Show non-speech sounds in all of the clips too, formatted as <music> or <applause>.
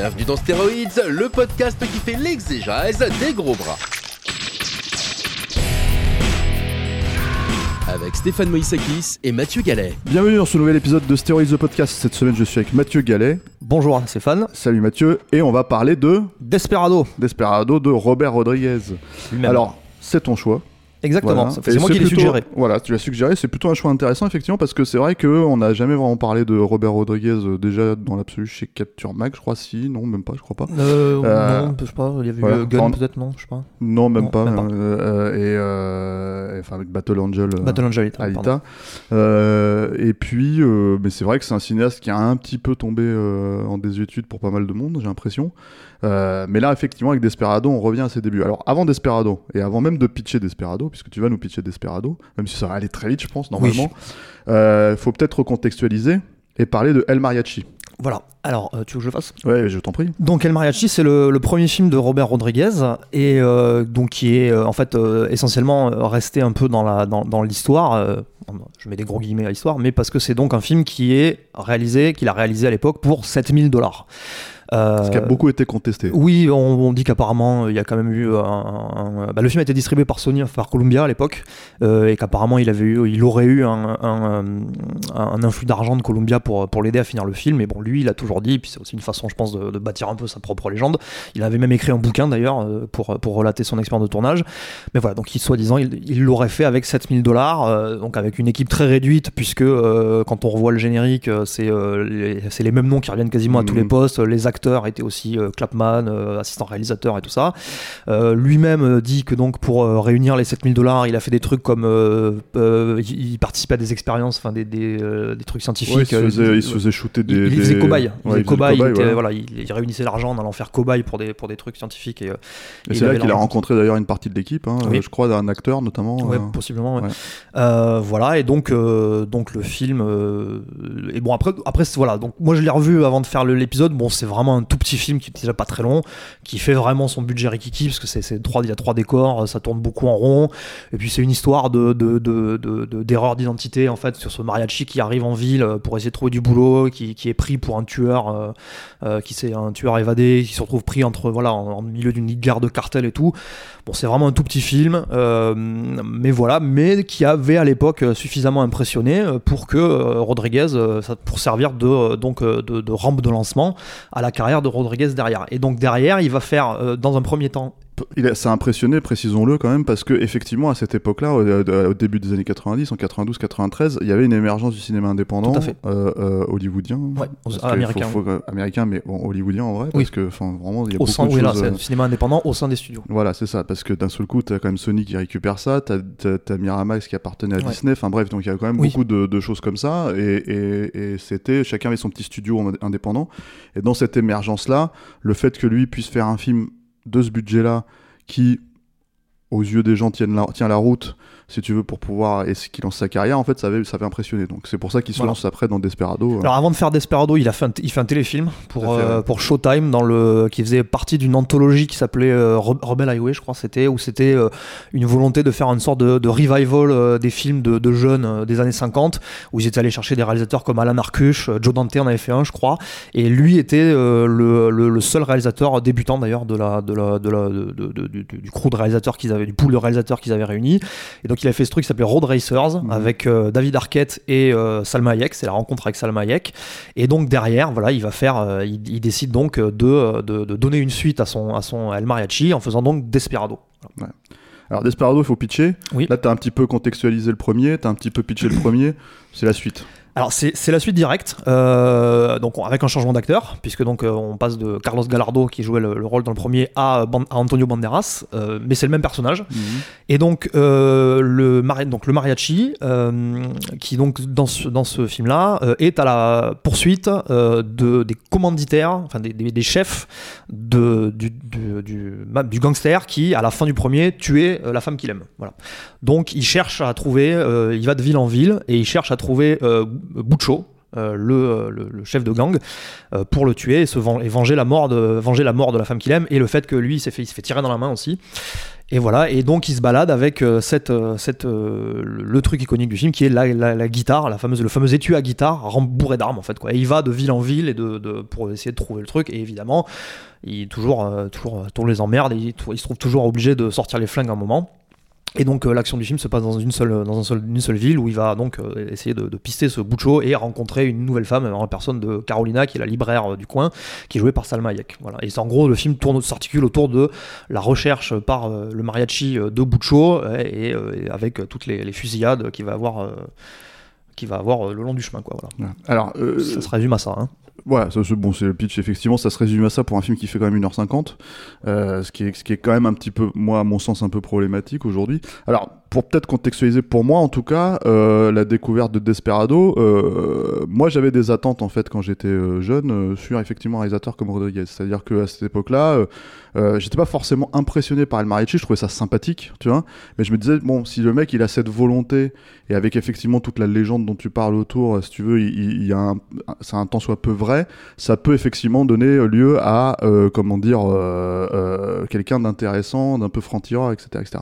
Bienvenue dans Stéroïdes, le podcast qui fait l'exégèse des gros bras. Avec Stéphane Moïsakis et Mathieu Gallet. Bienvenue dans ce nouvel épisode de Steroids the Podcast. Cette semaine, je suis avec Mathieu Gallet. Bonjour Stéphane. Salut Mathieu. Et on va parler de Desperado. Desperado de Robert Rodriguez. Lui-même. Alors, c'est ton choix. Exactement, Voilà. c'est moi qui l'ai suggéré. Voilà, tu l'as suggéré. C'est plutôt un choix intéressant, effectivement, parce que c'est vrai qu'on n'a jamais vraiment parlé de Robert Rodriguez euh, déjà dans l'absolu chez Capture Mag, je crois. Si, non, même pas, je crois pas. Euh, Euh, non, je sais pas, il y avait ouais, eu Gun enfin, peut-être, non, je sais pas. Non, même Non, pas. même pas. euh, et euh, et, enfin, avec Battle Angel. euh, Battle Angel, Alita. Euh, et puis, euh, mais c'est vrai que c'est un cinéaste qui a un petit peu tombé euh, en désuétude pour pas mal de monde, j'ai l'impression. Euh, mais là, effectivement, avec Desperado, on revient à ses débuts. Alors, avant Desperado, et avant même de pitcher Desperado, puisque tu vas nous pitcher Desperado, même si ça va aller très vite, je pense, normalement, euh, faut peut-être recontextualiser et parler de El Mariachi. Voilà, alors euh, tu veux que je fasse? Ouais, je t'en prie. Donc El Mariachi, c'est le, le premier film de Robert Rodriguez et euh, donc qui est euh, en fait euh, essentiellement resté un peu dans la dans, dans l'histoire. je mets des gros guillemets à l'histoire, mais parce que c'est donc un film qui est réalisé, qu'il a réalisé à l'époque pour 7000 dollars. Euh, Ce qui a beaucoup été contesté. Oui, on, on dit qu'apparemment il y a quand même eu un, un- bah, le film a été distribué par Sony, par Columbia à l'époque, euh, et qu'apparemment il avait eu, il aurait eu un, un, un influx d'argent de Columbia pour pour l'aider à finir le film. Mais bon, lui, il a toujours dit, et puis c'est aussi une façon, je pense, de, de bâtir un peu sa propre légende. Il avait même écrit un bouquin d'ailleurs euh, pour pour relater son expérience de tournage. Mais voilà, donc il soi-disant, il l'aurait fait avec 7000 dollars, euh, donc avec une équipe très réduite, puisque euh, quand on revoit le générique, euh, c'est euh, les, les mêmes noms qui reviennent quasiment à tous les postes. Les acteurs étaient aussi euh, Clapman, euh, assistant réalisateur et tout ça. Euh, Lui-même dit que donc pour réunir les 7000 dollars, il a fait des trucs comme il participait à des expériences, enfin des, des, des trucs scientifiques. Ouais, il, se faisait, il se faisait shooter des. il, faisait cobaye. Il faisait cobaye, il, cobaye, était- voilà. voilà, il, il réunissait l'argent en allant faire cobaye pour des, pour des trucs scientifiques. Et, c'est là qu'il a rencontré d'ailleurs une partie de l'équipe, hein, Oui. je crois, d'un acteur notamment. Ouais, euh, possiblement. ouais. Euh, voilà, et donc, euh, donc le film. et bon, après, après voilà. Donc, moi, je l'ai revu avant de faire l'épisode. Bon, c'est vraiment un tout petit film qui est déjà pas très long, qui fait vraiment son budget rikiki, parce que c'est trois, il y a trois décors, ça tourne beaucoup en rond. Et puis, c'est une histoire de de- de- de- de- d'erreur d'identité, en fait, sur ce mariachi qui arrive en ville euh, pour essayer de trouver du boulot, qui, qui est pris pour un tueur, euh, euh, qui c'est un tueur évadé, qui se retrouve pris entre, voilà, en, milieu d'une guerre de cartel et tout. Bon, c'est vraiment un tout petit film, euh, mais voilà, mais qui avait à l'époque euh, suffisamment impressionné euh, pour que euh, Rodriguez, euh, pour servir de, euh, donc, euh, de rampe de lancement à la carrière de Rodriguez derrière. Et donc derrière, il va faire, euh, dans un premier temps, ça a impressionné, précisons-le quand même, parce que effectivement à cette époque-là, au, au- au début des années 90, en 92-93, il y avait une émergence du cinéma indépendant euh, euh, hollywoodien, Ouais, américain. faut- faut- américain, mais bon, hollywoodien en vrai, Oui. parce que enfin vraiment il y a au beaucoup sein, de oui, là, choses. c'est euh, du cinéma indépendant au sein des studios. Voilà, c'est ça, parce que d'un seul coup, t'as quand même Sony qui récupère ça, t'as t'as- t'as Miramax qui appartenait à Ouais. Disney, enfin bref, donc il y a quand même Oui. beaucoup de, de choses comme ça, et, et- et c'était, chacun avait son petit studio en- indépendant, et dans cette émergence-là, le fait que lui puisse faire un film de ce budget-là, qui, aux yeux des gens, tient la route, si tu veux, pour pouvoir, et qu'il lance sa carrière, en fait, ça avait, ça avait impressionné, donc c'est pour ça qu'il se Voilà. lance après dans Desperado. euh. Alors avant de faire Desperado, il a fait un, il fait un téléfilm pour, fait, euh, pour Showtime dans le, qui faisait partie d'une anthologie qui s'appelait euh, Re- Rebel Highway, je crois c'était, où c'était une volonté de faire une sorte de, de revival des films de, de jeunes des années 50, où ils étaient allés chercher des réalisateurs comme Alan Arkush, euh, Joe Dante en avait fait un, je crois, et lui était le, le- le seul réalisateur débutant d'ailleurs de la, de la, de la, du crew de réalisateurs qu'ils avaient, du pool de réalisateurs qu'ils avaient réuni. Et donc il a fait ce truc qui s'appelait Road Racers Mhm. avec euh, David Arquette et euh, Salma Hayek. C'est la rencontre avec Salma Hayek. Et donc derrière, voilà, il va faire, euh, il, il décide donc de, de, de donner une suite à son, à son El Mariachi en faisant donc Desperado. Alors Desperado, il faut pitcher. Oui. Là, t'as un petit peu contextualisé le premier, t'as un petit peu pitché le premier, c'est la suite. Alors c'est la suite directe, euh, donc on- avec un changement d'acteur, puisque donc euh, on passe de Carlos Gallardo qui jouait le, le rôle dans le premier à, Ban- à Antonio Banderas, euh, mais c'est le même personnage. Et donc le mari- donc le mariachi, qui donc dans ce dans ce film-là euh, est à la poursuite de des commanditaires, enfin des, des- des chefs de du, du, du, gangster qui à la fin du premier tuait la femme qu'il aime. Voilà. Donc il cherche à trouver, il va de ville en ville et il cherche à trouver euh, Buccio, euh, le, le- chef de gang, euh, pour le tuer et, venger, la mort de, venger la mort de la femme qu'il aime et le fait que lui il s'est fait, il se fait tirer dans la main aussi. Et voilà, et donc il se balade avec euh, cette, euh, euh, le, truc iconique du film qui est la, la- guitare, la fameuse, le fameux étui à guitare rem- bourré d'armes en fait. Quoi. Et il va de ville en ville et de, pour essayer de trouver le truc. Et évidemment, il euh, toujours, toujours les emmerde et il, il se trouve toujours obligé de sortir les flingues à un moment. Et donc euh, l'action du film se passe dans une seule, dans une seule ville où il va donc euh, essayer de, pister ce Buccio et rencontrer une nouvelle femme en personne de Carolina qui est la libraire euh, du coin qui est jouée par Salma Hayek. Voilà. Et en gros le film tourne s'articule autour de la recherche par euh, le mariachi euh, de Buccio euh, et, euh, avec euh, toutes les, fusillades qu'il va avoir euh, qu'il va avoir euh, le long du chemin quoi. Voilà. Ouais. Alors, euh, Ça se résume à ça. Hein. Ça, c'est bon, c'est le pitch, effectivement, ça se résume à ça pour un film qui fait quand même 1h50, euh, ce, qui est, ce qui est quand même un petit peu, moi, à mon sens, un peu problématique aujourd'hui. Alors, pour peut-être contextualiser, pour moi en tout cas, euh, la découverte de Desperado, euh, moi j'avais des attentes en fait quand j'étais euh, jeune sur effectivement un réalisateur comme Rodriguez. C'est-à-dire qu'à cette époque-là, euh, j'étais pas forcément impressionné par El Mariachi, je trouvais ça sympathique, tu vois, mais je me disais, bon, si le mec il a cette volonté, et avec effectivement toute la légende dont tu parles autour, si tu veux, il, y a un, c'est un temps soit peu vrai, ça peut effectivement donner lieu à, comment dire, quelqu'un d'intéressant, d'un peu franc-tireur, etc. etc.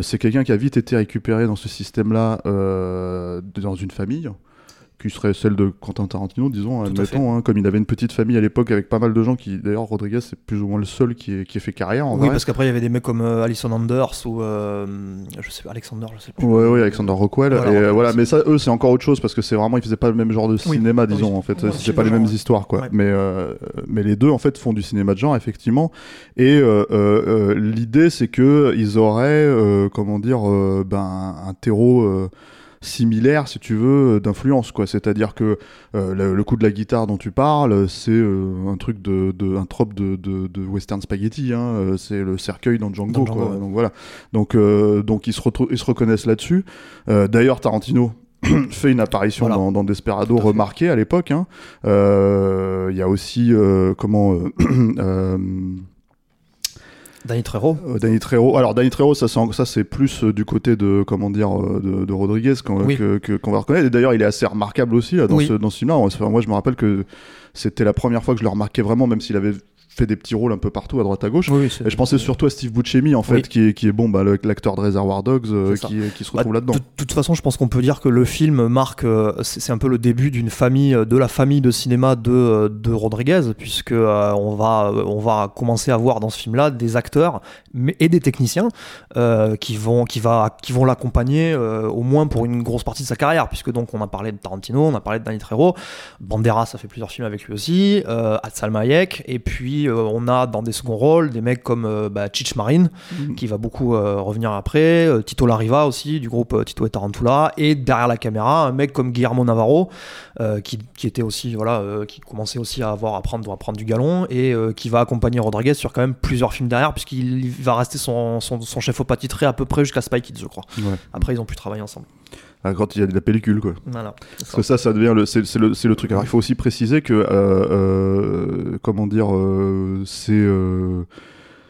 C'est quelqu'un qui a vite été récupéré dans ce système-là, euh, dans une famille qui serait celle de Quentin Tarantino, disons, Tout admettons, hein, comme il avait une petite famille à l'époque avec pas mal de gens qui, d'ailleurs, Rodriguez, c'est plus ou moins le seul qui, est- qui a fait carrière, en Oui, vrai. parce qu'après il y avait des mecs comme euh, Alison Anders ou euh, je sais pas Alexander, je sais plus. Ouais, ouais, Alexander Rockwell. Voilà, et euh, Rockwell, voilà, mais ça, eux, c'est encore autre chose parce que c'est vraiment, ils faisaient pas le même genre de Oui. cinéma, Oui, disons, en fait. ouais, C'est pas les le mêmes genre, histoires, quoi. Ouais. Mais, euh, mais les deux, en fait, font du cinéma de genre, effectivement. Et euh, euh, euh, l'idée, c'est que ils auraient, euh, comment dire, euh, ben, un terreau. Euh, similaire si tu veux d'influence quoi c'est à dire que euh, le, le coup de la guitare dont tu parles c'est euh, un truc de, de un trope de, de, de western spaghetti hein, euh, c'est le cercueil dans Django, Dans Django, quoi. ouais. donc voilà donc euh, donc ils se ils se reconnaissent là-dessus euh, d'ailleurs Tarantino <clears throat> fait une apparition Voilà. dans, dans Desperado remarquée à l'époque hein. Euh, il y a aussi euh, comment euh, <clears throat> euh, Danny Trejo. euh, Danny Trejo. Alors Danny Trejo, ça, c'est en- ça c'est plus euh, du côté de comment dire euh, de, de Rodriguez qu'on Oui. que- que- qu'on va reconnaître. Et d'ailleurs, il est assez remarquable aussi là, dans Oui. ce dans ce film-là. Enfin, moi, je me rappelle que c'était la première fois que je le remarquais vraiment, même s'il avait fait des petits rôles un peu partout à droite à gauche. Oui, Et je pensais surtout à Steve Buscemi en fait, Oui. qui est qui est bon, bah, l'acteur de Reservoir Dogs, euh, ça. qui, qui se Bah, retrouve là-dedans. De toute façon, je pense qu'on peut dire que le film marque, euh, c'est un peu le début d'une famille, euh, de la famille de cinéma de, euh, de Rodriguez, puisque euh, on va, euh, on va commencer à voir dans ce film-là des acteurs mais, et des techniciens euh, qui vont, qui va, qui vont l'accompagner euh, au moins pour une grosse partie de sa carrière, puisque donc on a parlé de Tarantino, on a parlé de Danny Trejo, Banderas a fait plusieurs films avec lui aussi, euh, Salma Hayek, et puis euh, on a dans des seconds rôles des mecs comme euh, bah, Cheech Marin, Mhm. qui va beaucoup euh, revenir après, Tito Lariva aussi, du groupe Tito et Tarantula, et derrière la caméra, un mec comme Guillermo Navarro, qui, qui était aussi, voilà, qui commençait aussi à avoir à prendre, à prendre du galon, et qui va accompagner Rodriguez sur quand même plusieurs films derrière, puisqu'il va rester son, son, son chef au pâtitré à peu près jusqu'à Spy Kids, je crois. Ouais. Après, ils ont pu travailler ensemble. Ah, quand il y a de la pellicule, quoi. Voilà. Parce que ça, ça devient le, c'est, c'est le, c'est le truc. Alors, il faut aussi préciser que, euh, euh, comment dire, euh, c'est, euh,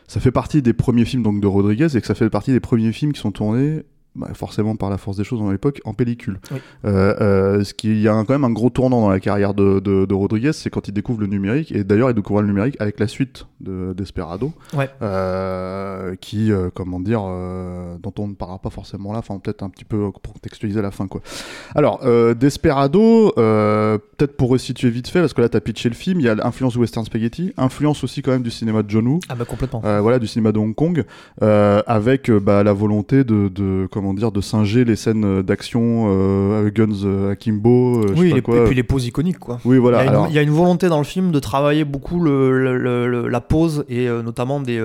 ça fait partie des premiers films donc de Rodriguez et que ça fait partie des premiers films qui sont tournés. Bah, forcément par la force des choses dans l'époque en pellicule. Oui. Euh, euh, ce qui il y a un- quand même un gros tournant dans la carrière de, de, de Rodriguez, c'est quand il découvre le numérique et d'ailleurs il découvre le numérique avec la suite de Desperado, Ouais. euh, qui comment dire, dont on ne parlera pas forcément là, enfin peut-être un petit peu pour contextualiser la fin quoi. Alors, Desperado, peut-être pour resituer vite fait, parce que là, t'as pitché le film, il y a l'influence du western spaghetti, influence aussi quand même du cinéma de John Woo, Ah bah complètement. euh, voilà, du cinéma de Hong Kong, avec bah, la volonté de, de, comment dire, de singer les scènes d'action, euh, Guns euh, Akimbo, euh, je sais oui, pas les- quoi. et puis les poses iconiques, quoi. Oui, voilà. il, y a une, alors- il y a une volonté dans le film de travailler beaucoup le, le- le- le- la pose et euh, notamment des.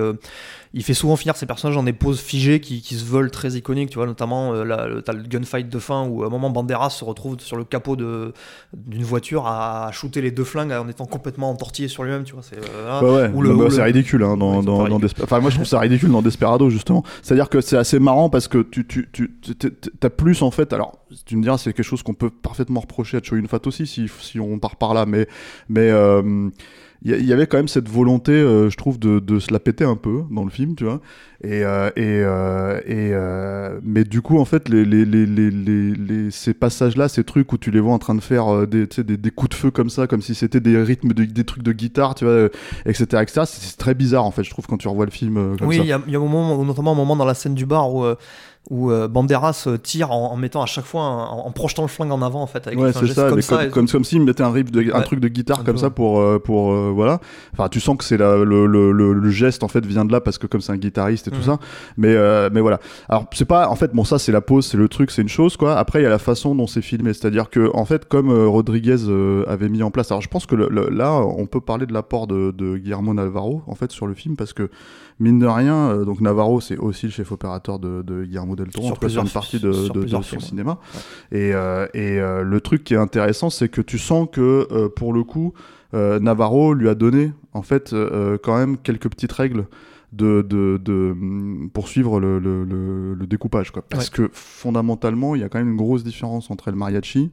Il fait souvent finir ses personnages dans des poses figées qui, qui se veulent très iconiques, tu vois, notamment euh, t'as le gunfight de fin où à un moment Banderas se retrouve sur le capot de d'une voiture à shooter les deux flingues en étant complètement entortillé sur lui-même, tu vois. C'est euh, Ouais, Bah, le- ridicule hein, dans, Ouais, dans. Desper- Enfin, moi je trouve ça ridicule dans Desperado justement. C'est-à-dire que c'est assez marrant parce que tu, tu, tu tu- t'as plus en fait. Alors, tu me diras, c'est quelque chose qu'on peut parfaitement reprocher à Choi Yun Fat aussi si, on part par là, mais euh, il y, a- il y avait quand même cette volonté, euh, je trouve, de, de se la péter un peu dans le film, tu vois. Et, euh, et, euh, et euh, mais du coup, en fait, les, les, les, ces passages-là, ces trucs où tu les vois en train de faire euh, des, des, des coups de feu comme ça, comme si c'était des rythmes, de, des trucs de guitare, tu vois, euh, etc., etc. C'est très bizarre, en fait, je trouve, quand tu revois le film comme Oui, ça. il y a, il y a un moment, notamment un moment dans la scène du bar où, où Banderas tire en, en mettant à chaque fois, un- en, projetant le flingue en avant, en fait, avec Ouais, un geste ça, comme ça. comme, et- comme, comme s'il mettait un riff de, un truc de guitare Un comme peu, ça pour, pour euh, voilà. Enfin, tu sens que c'est le, le, le, le geste en fait vient de là parce que comme c'est un guitariste et tout ça. Mais, euh, mais voilà. Alors, c'est pas, en fait, bon, ça c'est la pause, c'est le truc, c'est une chose quoi. Après, il y a la façon dont c'est filmé. C'est-à-dire que, en fait, comme euh, Rodriguez euh, avait mis en place, alors je pense que le- le- là, on peut parler de l'apport de, de Guillermo Navarro en fait sur le film parce que mine de rien, euh, donc Navarro c'est aussi le chef opérateur de, de Guillermo del Toro, Sur en tout cas, sur plusieurs une partie de, sur de- plusieurs son films, ouais. cinéma. Et, euh, et euh, le truc qui est intéressant, c'est que tu sens que euh, pour le coup, euh, Navarro lui a donné en fait euh, quand même quelques petites règles de, de, de hum, pour suivre le, le, le- le découpage quoi. Parce que fondamentalement, il y a quand même une grosse différence entre El Mariachi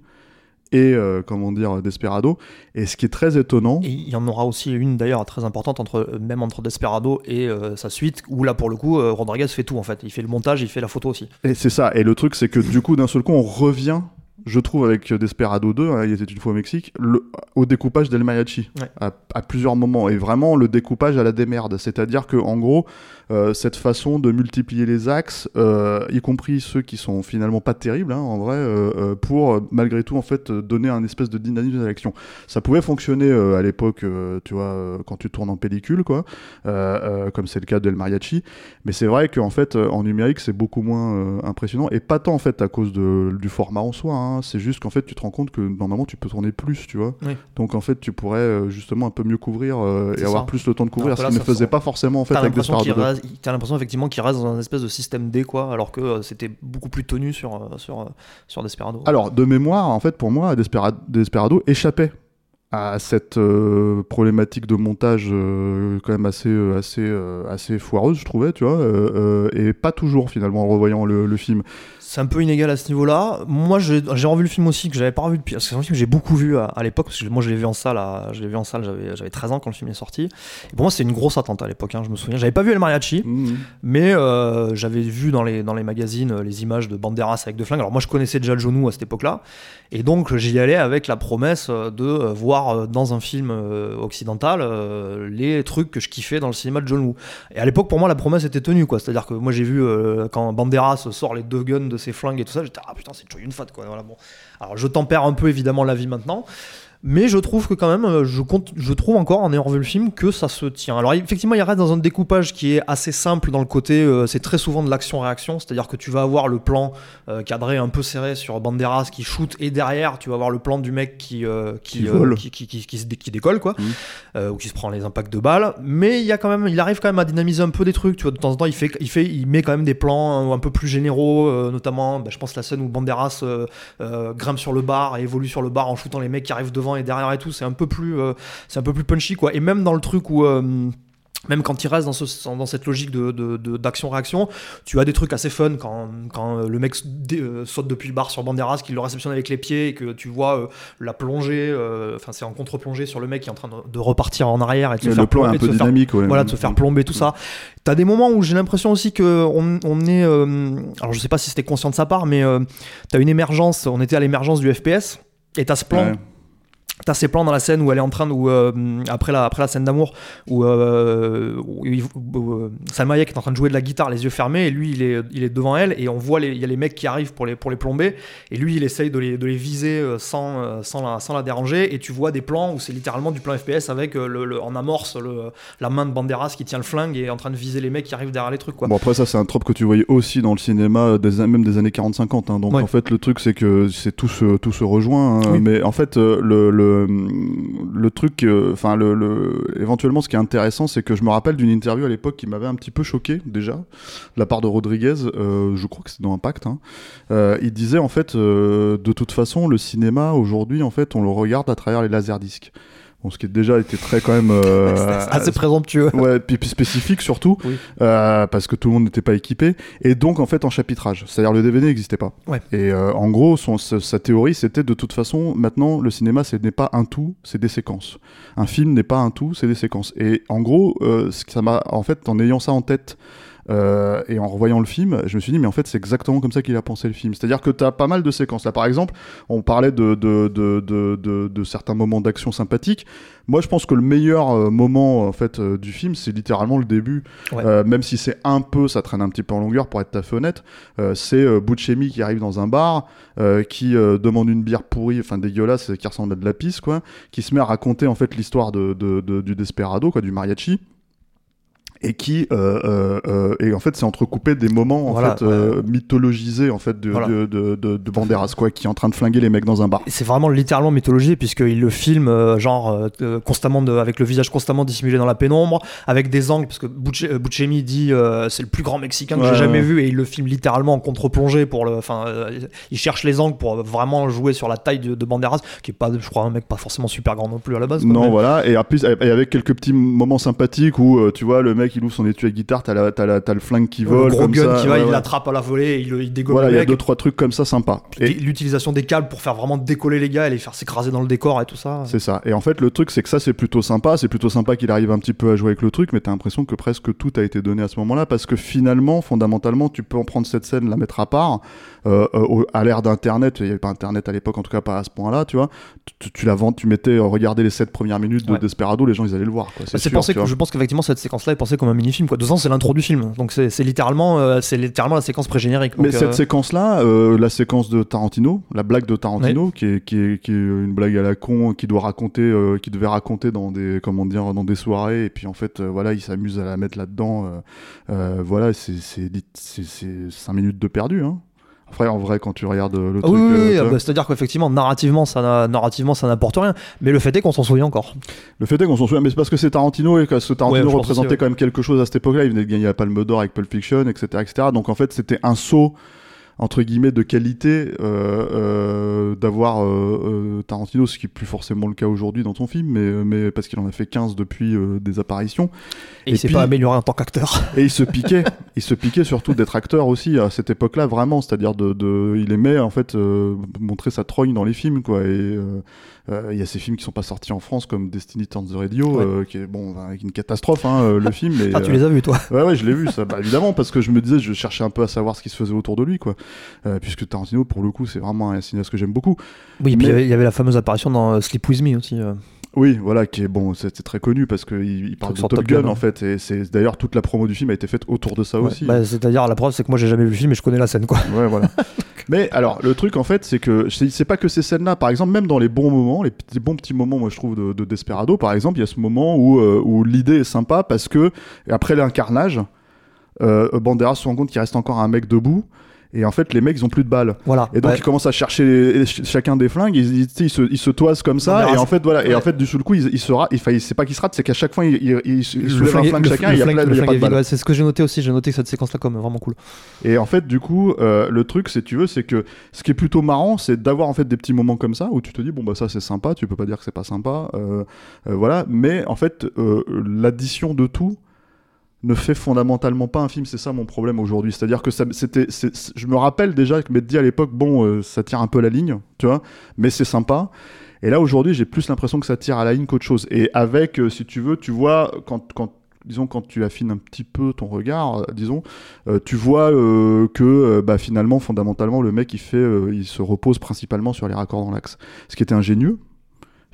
et euh, comment dire Desperado. Et ce qui est très étonnant, Et il y en aura aussi une d'ailleurs très importante entre même entre Desperado et euh, sa suite où là pour le coup euh, Rodriguez fait tout en fait. Il fait le montage, il fait la photo aussi. Et c'est ça. Et le truc, c'est que du coup, d'un seul coup, on revient, je trouve, avec Desperado 2, hein, il était une fois au Mexique, le- au découpage d'El Mariachi. Ouais. À, à plusieurs moments. Et vraiment, le découpage à la démerde. C'est-à-dire que, en gros, euh, cette façon de multiplier les axes, euh, y compris ceux qui sont finalement pas terribles, hein, en vrai, euh, euh, pour euh, malgré tout, en fait, euh, donner un espèce de dynamisme à l'action. Ça pouvait fonctionner euh, à l'époque, euh, tu vois, euh, quand tu tournes en pellicule, quoi, euh, euh, comme c'est le cas d'El Mariachi. Mais c'est vrai qu'en fait, euh, en numérique, c'est beaucoup moins euh, impressionnant. Et pas tant, en fait, à cause de, du format en soi. hein. C'est juste qu'en fait, tu te rends compte que normalement, tu peux tourner plus, tu vois. Oui. Donc, en fait, tu pourrais euh, justement un peu mieux couvrir euh, et avoir plus le temps de couvrir, ce là, qu'il ne faisait pas forcément, en fait, avec 2. reste- t'as l'impression effectivement qu'il reste dans un espèce de système D quoi, alors que euh, c'était beaucoup plus tenu sur sur sur Desperado. Alors, de mémoire, en fait, pour moi, Despera- Desperado échappait à cette euh, problématique de montage euh, quand même assez euh, assez assez foireuse je trouvais tu vois et pas toujours finalement en revoyant le, le film C'est un peu inégal à ce niveau-là. Moi, j'ai revu le film aussi que j'avais pas revu depuis. parce que C'est un film que j'ai beaucoup vu à, à l'époque parce que moi je l'ai vu en salle. à- je l'ai vu en salle. J'avais j'avais 13 ans quand le film est sorti. Et pour moi, c'est une grosse attente à l'époque. hein, je me souviens. J'avais pas vu El Mariachi, Mhm. mais euh, j'avais vu dans les dans les magazines euh, les images de Banderas avec deux flingues. Alors moi, je connaissais déjà John Woo à cette époque-là, et donc j'y allais avec la promesse euh, de voir dans un film occidental les trucs que je kiffais dans le cinéma de John Woo. Et à l'époque, pour moi, la promesse était tenue, quoi. C'est-à-dire que moi, j'ai vu euh, quand Banderas sort les deux guns de ses flingues et tout ça, j'étais ah putain, c'est une fat, quoi. Voilà, bon. Alors, je tempère un peu évidemment la vie maintenant. Mais je trouve que quand même, euh, je, compte, je trouve encore en ayant revu le film que ça se tient. Alors effectivement, il reste dans un découpage qui est assez simple dans le côté, euh, c'est très souvent de l'action-réaction, c'est-à-dire que tu vas avoir le plan euh, cadré un peu serré sur Banderas qui shoot et derrière tu vas avoir le plan du mec qui euh, qui, Qui qui, qui, qui- qui se dé- qui décolle quoi, euh, ou qui se prend les impacts de balles. Mais il y a quand même, il arrive quand même à dynamiser un peu des trucs. Tu vois, de temps en temps, il fait, il fait, il met quand même des plans un peu plus généraux, notamment, bah, je pense la scène où Banderas grimpe sur le bar et évolue sur le bar en shootant les mecs qui arrivent devant et derrière et tout. C'est un peu plus, euh, c'est un peu plus punchy quoi. Et même dans le truc où euh, même quand il reste dans, ce, dans cette logique de, d'action-réaction, tu as des trucs assez fun quand, quand euh, le mec saute depuis le bar sur Banderas, qu'il le réceptionne avec les pieds et que tu vois euh, la plongée, euh, enfin c'est en contre-plongée sur le mec qui est en train de, de repartir en arrière et de se le faire plan est plomber, un peu faire dynamique ouais. voilà, de se faire plomber, tout ça. T'as des moments où j'ai l'impression aussi que on, on est. euh, alors, je sais pas si c'était conscient de sa part, mais t'as une émergence. On était à l'émergence du FPS. Et t'as ce plan. Ouais. T'as ces plans dans la scène où elle est en train de. où, euh, après, la, après la scène d'amour, où, euh, où, où, euh, Salma Hayek est en train de jouer de la guitare, les yeux fermés, et lui, il est, il est devant elle, et on voit, les- il y a les mecs qui arrivent pour les, pour les plomber, et lui, il essaye de les, de les viser euh, sans, sans, la, sans la déranger, et tu vois des plans où c'est littéralement du plan FPS avec le, le- en amorce le, la main de Banderas qui tient le flingue et est en train de viser les mecs qui arrivent derrière les trucs, quoi. Bon après ça c'est un trope que tu voyais aussi dans le cinéma des, même des années 40-50 hein. donc Ouais. en fait le truc c'est que c'est tout se, tout se rejoint hein. Oui. mais en fait le, le, le, truc, euh, enfin, le, le, éventuellement, ce qui est intéressant, c'est que je me rappelle d'une interview à l'époque qui m'avait un petit peu choqué, déjà, de la part de Rodriguez, euh, je crois que c'est dans Impact. Hein. Euh, il disait, en fait, de toute façon, le cinéma, aujourd'hui, en fait, on le regarde à travers les laserdiscs. Bon, ce qui a déjà été très quand même euh, <laughs> assez présomptueux. Ouais, puis puis spécifique surtout, Oui. euh, parce que tout le monde n'était pas équipé, et donc en fait en chapitrage, c'est-à-dire le DVD n'existait pas. Ouais. Et euh, en gros, son, sa, théorie, c'était de toute façon, maintenant le cinéma, ce n'est pas un tout, c'est des séquences. Un film n'est pas un tout, c'est des séquences. Et en gros, euh, ce que ça m'a, en fait, en ayant ça en tête. Euh, et en revoyant le film, je me suis dit, mais en fait, c'est exactement comme ça qu'il a pensé le film. C'est-à-dire que tu as pas mal de séquences. Là, par exemple, on parlait de, de, de, de, de, de certains moments d'action sympathiques. Moi, je pense que le meilleur euh, moment en fait euh, du film, c'est littéralement le début. Ouais. Euh, même si c'est un peu, ça traîne un petit peu en longueur pour être honnête. Euh, c'est Buscemi qui arrive dans un bar, qui demande une bière pourrie, enfin dégueulasse, qui ressemble à de la pisse, quoi, qui se met à raconter en fait l'histoire de, de, de- du desperado, quoi, du mariachi. Et qui euh, euh, euh, et en fait c'est entrecoupé des moments en Voilà, fait euh, mythologisés en fait de, Voilà. de, de, de, de Banderas quoi qui est en train de flinguer les mecs dans un bar. C'est vraiment littéralement mythologie puisqu'il le filme euh, genre constamment de- avec le visage constamment dissimulé dans la pénombre, avec des angles parce que euh, Buscemi dit euh, c'est le plus grand mexicain que Ouais, j'ai jamais ouais. vu et il le filme littéralement en contre-plongée pour le enfin euh, il cherche les angles pour vraiment jouer sur la taille de, de Banderas qui est pas je crois un mec pas forcément super grand non plus à la base quoi, Non, mais- voilà, et en plus, et avec quelques petits moments sympathiques où tu vois le mec il ouvre son étui à guitare, t'as, la, t'as, la- t'as le flingue qui le vole, gros comme gun ça, qui va ouais, il l'attrape à la volée il, il dégomme Voilà, le il y a deux trois trucs comme ça sympas. Et l'utilisation des câbles pour faire vraiment décoller les gars et les faire s'écraser dans le décor et tout ça c'est ça. Et en fait, le truc, c'est que ça, c'est plutôt sympa. C'est plutôt sympa qu'il arrive un petit peu à jouer avec le truc, mais t'as l'impression que presque tout a été donné à ce moment-là, parce que finalement, fondamentalement, tu peux en prendre cette scène, la mettre à part, euh, euh, au- à l'ère d'Internet. Il y avait pas Internet à l'époque, en tout cas pas à ce point-là, tu vois. Tu, tu la vends, tu mettais, euh, regardez les sept premières minutes de Ouais. Desperado, les gens, ils allaient le voir. Quoi. C'est sûr, pensé tu que vois. je pense qu'effectivement cette séquence-là est pensée comme un mini-film. Quoi. De toute façon, c'est l'intro du film, donc c'est c'est littéralement, euh, c'est littéralement la séquence pré-générique. Mais cette séquence-là, la séquence de Tarantino, la blague de Tarantino, qui, est, qui, est, qui est une blague à la con, qui doit raconter, qui devait raconter dans des, comment dire, dans des soirées, et puis en fait, voilà, il s'amuse à la mettre là-dedans. voilà, c'est c'est lit- c'est- c'est cinq minutes de perdu. Hein. Après, en vrai, quand tu regardes euh, le ah truc, oui, oui, euh, oui, ah bah, c'est-à-dire qu'effectivement, narrativement, ça n'a- narrativement, ça n'apporte rien. Mais le fait est qu'on s'en souvient encore. le fait est qu'on s'en souvient, mais c'est parce que c'est Tarantino et que ce Tarantino Ouais, représentait aussi, ouais. quand même quelque chose à cette époque-là. Il venait de gagner la Palme d'Or avec Pulp Fiction, etc., etc. Donc en fait, c'était un saut entre guillemets de qualité euh, euh, d'avoir euh, Tarantino, ce qui est plus forcément le cas aujourd'hui dans son film, mais, mais parce qu'il en a fait 15 depuis euh, des apparitions. Et, Et il s'est pas amélioré en tant qu'acteur. <laughs> Et il se piquait, il se piquait surtout d'être acteur aussi à cette époque-là, vraiment. C'est-à-dire de, de, il aimait en fait euh, montrer sa trogne dans les films, quoi. Et il y a ces films qui sont pas sortis en France comme Destiny Turns the Radio, Ouais. euh, qui est bon, avec une catastrophe, hein, euh, le <laughs> film. Mais, Ah, tu euh, les as vus, toi Ouais, ouais, je l'ai vu, ça, bah, évidemment, parce que je me disais, je cherchais un peu à savoir ce qui se faisait autour de lui, quoi. Euh, puisque Tarantino, pour le coup, c'est vraiment un cinéaste que j'aime beaucoup. Oui, et mais- il y avait la fameuse apparition dans euh, Sleep With Me aussi. Euh. Oui, voilà, qui est bon, c'est très connu parce qu'il il parle de Top, Top Gun, Gun, en ouais. fait, et c'est d'ailleurs toute la promo du film a été faite autour de ça Ouais. aussi. Bah, C'est-à-dire, la preuve, c'est que moi, j'ai jamais vu le film, mais je connais la scène, quoi. Ouais, voilà. <laughs> Mais alors, le truc en fait, c'est que c'est pas que ces scènes-là. Par exemple, même dans les bons moments, les bons petits moments, moi je trouve de, de Desperado, par exemple, il y a ce moment où, euh, où l'idée est sympa parce que après l'incarnage, euh, Banderas se rend compte qu'il reste encore un mec debout. Et en fait, les mecs, ils ont plus de balles. Voilà. Et donc, Ouais. ils commencent à chercher les- les- ch- chacun des flingues. Ils, se, ils se toisent comme ça. Et en fait, voilà. Et en fait, du coup, ils, ils se ratent. Enfin, c'est pas qu'ils se ratent, c'est qu'à chaque fois, un flingue- chacun. il y a flingue- plein- le il a pas flingue balles. ouais, C'est ce que j'ai noté aussi. J'ai noté que cette séquence-là, comme vraiment cool. Et en fait, du coup, euh, le truc, si tu veux, c'est que ce qui est plutôt marrant, c'est d'avoir en fait des petits moments comme ça où tu te dis bon bah ça c'est sympa, tu peux pas dire que c'est pas sympa, euh, euh, voilà. Mais en fait, l'addition de tout ne fait fondamentalement pas un film. C'est ça mon problème aujourd'hui. C'est-à-dire que c'était, je me rappelle déjà que m'être dit à l'époque bon, euh, ça tire un peu la ligne, tu vois, mais c'est sympa. Et là aujourd'hui, j'ai plus l'impression que ça tire à la ligne qu'autre chose. Et avec, euh, si tu veux, tu vois quand quand disons quand tu affines un petit peu ton regard, euh, disons, tu vois que bah, finalement, fondamentalement, le mec il fait, il se repose principalement sur les raccords dans l'axe, ce qui était ingénieux,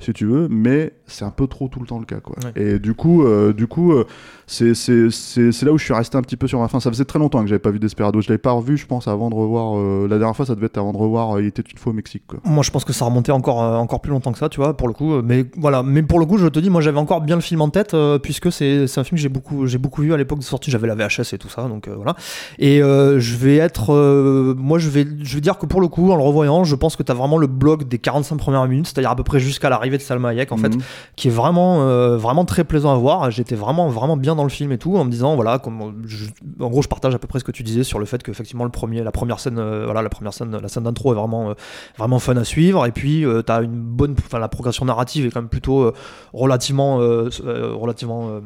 si tu veux, mais c'est un peu trop tout le temps le cas, quoi. Ouais. Et du coup, euh, du coup, euh, c'est là où je suis resté un petit peu sur ma fin. Ça faisait très longtemps que j'avais pas vu Desperado. Je l'avais pas revu, je pense, avant de revoir. euh, la dernière fois, ça devait être avant de revoir. il était une fois au Mexique, quoi. Moi, je pense que ça remontait encore, encore plus longtemps que ça, tu vois, pour le coup. Mais voilà, mais pour le coup, je te dis, moi, j'avais encore bien le film en tête, puisque c'est c'est un film que j'ai beaucoup, j'ai beaucoup vu à l'époque de sortie. J'avais la VHS et tout ça, donc voilà. Et je vais être, moi, je vais, je vais dire que pour le coup, en le revoyant, je pense que t'as vraiment le bloc des 45 premières minutes, c'est-à-dire à peu près jusqu'à l'arrivée l'arrivée de Salma Hayek en fait, Mhm. qui est vraiment, euh, vraiment très plaisant à voir. J'étais vraiment, vraiment bien dans le film et tout, en me disant voilà, comme je- en gros, je partage à peu près ce que tu disais sur le fait qu'effectivement le premier, la première scène, euh, voilà, la première scène, la scène d'intro est vraiment, euh, vraiment fun à suivre. Et puis tu t'as une bonne, enfin la progression narrative est quand même plutôt relativement, relativement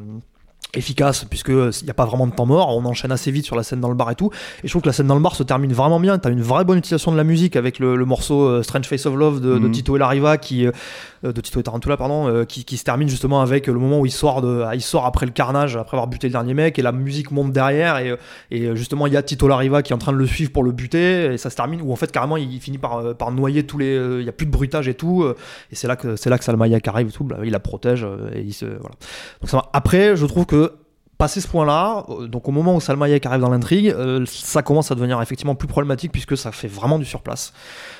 efficace puisque il n'y a pas vraiment de temps mort on enchaîne assez vite sur la scène dans le bar et tout et je trouve que la scène dans le bar se termine vraiment bien t'as une vraie bonne utilisation de la musique avec le, le morceau euh, Strange Face of Love de, de Mhm. Tito et Lariva qui euh, de Tito et Tarantula pardon euh, qui, qui se termine justement avec le moment où il sort de il sort après le carnage après avoir buté le dernier mec et la musique monte derrière et, euh, et euh, justement il y a Tito Lariva qui est en train de le suivre pour le buter et ça se termine où en fait carrément il finit par, euh, par noyer tous les euh, il y a plus de bruitage et tout euh, et c'est là que c'est là que Salma Hayek arrive et tout bah, il la protège euh, et il se voilà donc ça va. après je trouve que Passé ce point-là, euh, donc au moment où Salma Hayek arrive dans l'intrigue, euh, ça commence à devenir effectivement plus problématique puisque ça fait vraiment du surplace.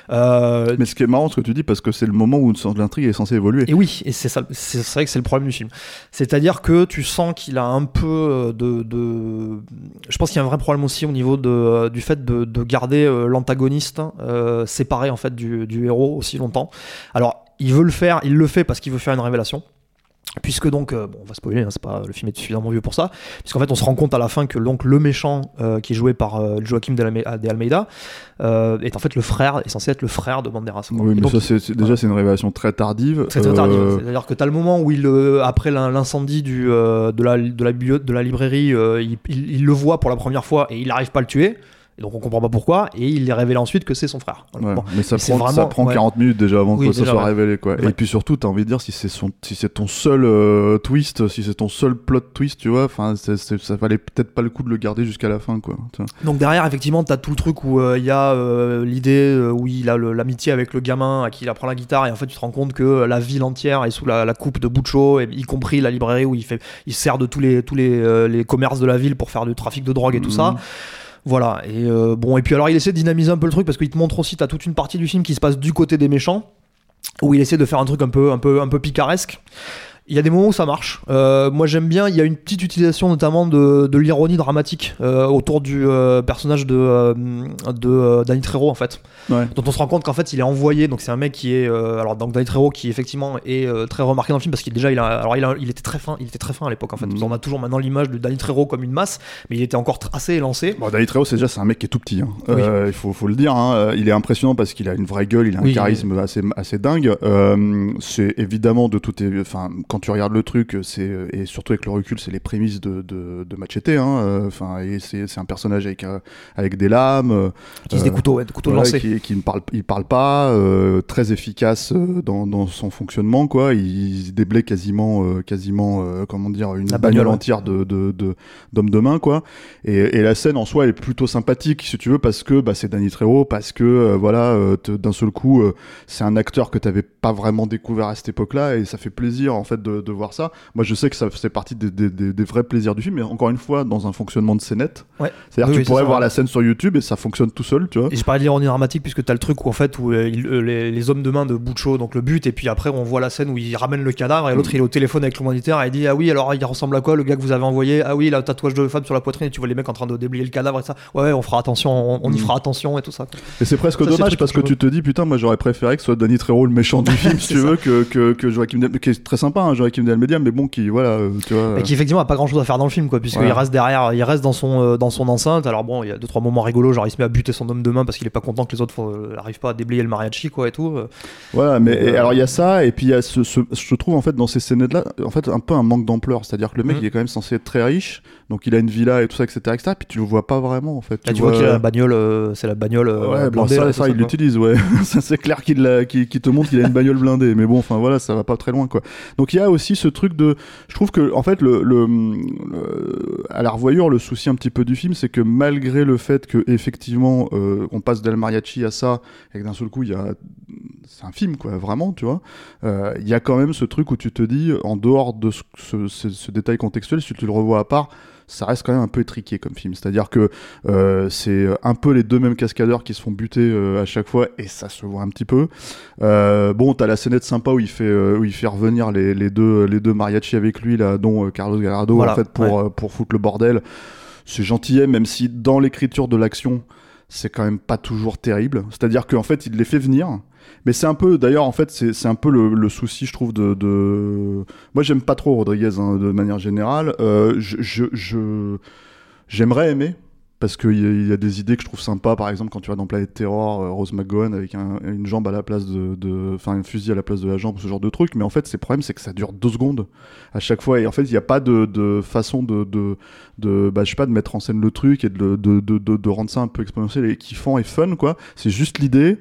Euh, Mais ce qui est marrant ce que tu dis, parce que c'est le moment où l'intrigue est censée évoluer. et oui, et c'est ça, c'est c'est vrai que c'est le problème du film. C'est-à-dire que tu sens qu'il a un peu de, de... je pense qu'il y a un vrai problème aussi au niveau de, du fait de, de garder l'antagoniste euh, séparé en fait du, du héros aussi longtemps. Alors, il veut le faire, il le fait parce qu'il veut faire une révélation. Puisque donc, euh, bon, on va spoiler, hein, c'est pas le film est suffisamment vieux pour ça. Puisqu'en fait, on se rend compte à la fin que donc le méchant euh, qui est joué par euh, Joaquim de, Alme- de Almeida euh, est en fait le frère, est censé être le frère de Banderas. quoi. Oui, mais donc, ça, c'est c'est- déjà, c'est une révélation très tardive. c'est très tardif. Euh, C'est-à-dire que tu as le moment où il, euh, après l'in- l'incendie du, euh, de, la, de, la bio- de la librairie, euh, il, il- il le voit pour la première fois et il n'arrive pas à le tuer. Et donc on comprend pas pourquoi. Et il révélé ensuite que c'est son frère. Voilà. Ouais, Bon. mais ça Mais prend, ça prend ouais. 40 minutes déjà avant Oui, que ça soit ouais. révélé quoi. Et puis surtout, t'as envie de dire si c'est son, si c'est ton seul euh, twist, si c'est ton seul plot twist, tu vois, enfin, ça valait peut-être pas le coup de le garder jusqu'à la fin quoi. tu. Donc derrière, effectivement, tu as tout le truc où euh, il y a euh, l'idée où il a l'amitié avec le gamin à qui il apprend la guitare. Et en fait, tu te rends compte que la ville entière est sous la, la coupe de Buccio, et, y compris la librairie où il, fait, il sert de tous les, tous les, les commerces de la ville pour faire du trafic de drogue et tout ça. Voilà, et euh, bon, et puis alors il essaie de dynamiser un peu le truc parce qu'il te montre aussi, t'as toute une partie du film qui se passe du côté des méchants, où il essaie de faire un truc un peu, un peu, un peu picaresque. Il y a des moments où ça marche. Euh, moi j'aime bien, il y a une petite utilisation notamment de, de l'ironie dramatique euh, autour du euh, personnage de, de Danny Trejo en fait. Ouais. Dont on se rend compte qu'en fait il est envoyé, donc c'est un mec qui est. alors donc Danny Trejo qui effectivement est très remarqué dans le film parce qu'il déjà il a, alors il, a- il était très fin, il était très fin à l'époque en fait. Mhm. On a toujours maintenant l'image de Danny Trejo comme une masse, mais il était encore assez élancé. Bon, Danny Trejo, c'est déjà c'est un mec qui est tout petit. hein. Oui. Il faut, faut le dire. hein. Il est impressionnant parce qu'il a une vraie gueule, il a un Oui. charisme assez, assez dingue. C'est évidemment de tout. Enfin, quand tu regardes le truc, c'est et surtout avec le recul, c'est les prémices de, de, de Machete. Hein. Euh, Enfin, et c'est un personnage avec euh, avec des lames. euh, Qui se Euh, des couteaux, ouais, des couteaux lancés. qui, qui ne parle, il parle pas, euh, très efficace euh, dans, dans son fonctionnement, quoi. Il, il déblaye quasiment, euh, quasiment, euh, comment dire, une La bagnole bagnole, ouais. entière de, de, de- d'hommes de main, quoi. Et, et la scène en soi est plutôt sympathique, si tu veux, parce que bah, c'est Danny Trejo, parce que euh, voilà, euh, d'un seul coup, euh, c'est un acteur que t'avais pas vraiment découvert à cette époque-là, et ça fait plaisir en fait de, de voir ça. Moi, je sais que ça fait partie des, des, des, des vrais plaisirs du film, mais encore une fois, dans un fonctionnement de scénette. Ouais. C'est-à-dire Oui, tu pourrais ça, voir ouais. la scène sur YouTube et ça fonctionne tout seul, tu vois. Et je parlais de l'ironie dramatique puisque t'as le truc où en fait où euh, il- euh, les, les hommes de main de Buccio donc le but et puis après on voit la scène où il ramène le cadavre et l'autre il est au téléphone avec l'humanitaire et il dit ah oui alors il ressemble à quoi le gars que vous avez envoyé? Ah oui il a un tatouage de femme sur la poitrine et tu vois les mecs en train de déblayer le cadavre et ça ouais, on fera attention on, on y Mm. fera attention et tout ça quoi. Et c'est presque Ça, dommage parce que tu te dis putain moi j'aurais préféré que ce soit Danny Trejo le méchant du <laughs> film si tu veux que que, que Joachim qui est très sympa hein, Joachim Delmedia mais bon qui voilà euh, tu vois. et qui effectivement a pas grand chose à faire dans le film quoi puisqu'il Voilà. reste derrière il reste dans son euh, dans son enceinte alors bon il y a deux trois moments rigolos genre il se met à buter son homme de main parce qu'il est pas content que les autres euh, arrivent pas à déblayer le mariachi quoi et tout euh. Voilà, mais et Euh, alors il y a ça, et puis il y a ce, ce- je trouve en fait dans ces scènes-là, en fait un peu un manque d'ampleur, c'est-à-dire que le mec Mhm. il est quand même censé être très riche, donc il a une villa et tout ça, etc., etc., puis tu le vois pas vraiment en fait. là tu vois qu'il a la bagnole euh, c'est la bagnole euh, Ouais, bon, blindée, ça, il l'utilise, ouais. <laughs> c'est clair qu'il te montre qu'il a une bagnole blindée. Mais bon, enfin, voilà, ça va pas très loin, quoi. Donc, il y a aussi ce truc de. Je trouve que, en fait, le, le, à la revoyure, le souci un petit peu du film, c'est que malgré le fait que, effectivement, euh, on passe d'El Mariachi à ça, et que d'un seul coup, il y a. C'est un film, quoi, vraiment, tu vois. euh, Il y a quand même ce truc où tu te dis, en dehors de ce, ce- ce- ce détail contextuel, si tu le revois à part, ça reste quand même un peu étriqué comme film. C'est-à-dire que euh, c'est un peu les deux mêmes cascadeurs qui se font buter euh, à chaque fois et ça se voit un petit peu. Euh, bon, t'as la scénette sympa où il fait où il fait revenir les, les deux les deux mariachis avec lui là, dont Carlos Gallardo Voilà, en fait pour ouais. pour foutre le bordel. C'est gentillet, même si dans l'écriture de l'action c'est quand même pas toujours terrible. C'est-à-dire qu'en fait, il les fait venir. Mais c'est un peu, d'ailleurs, en fait, c'est un peu le, souci, je trouve, de. Moi, j'aime pas trop Rodriguez hein, de manière générale. Euh, je- j'aimerais aimer. Parce qu'il y, a- des idées que je trouve sympas, par exemple quand tu vas dans Planète Terror, euh, Rose McGowan avec un- une jambe à la place de, enfin un fusil à la place de la jambe, ce genre de truc. Mais en fait, c'est le problème, c'est que ça dure deux secondes à chaque fois, et en fait, il n'y a pas de, façon de, de, de, bah, je sais pas, de mettre en scène le truc et de, rendre ça un peu exponentiel et kiffant et fun, quoi. C'est juste l'idée,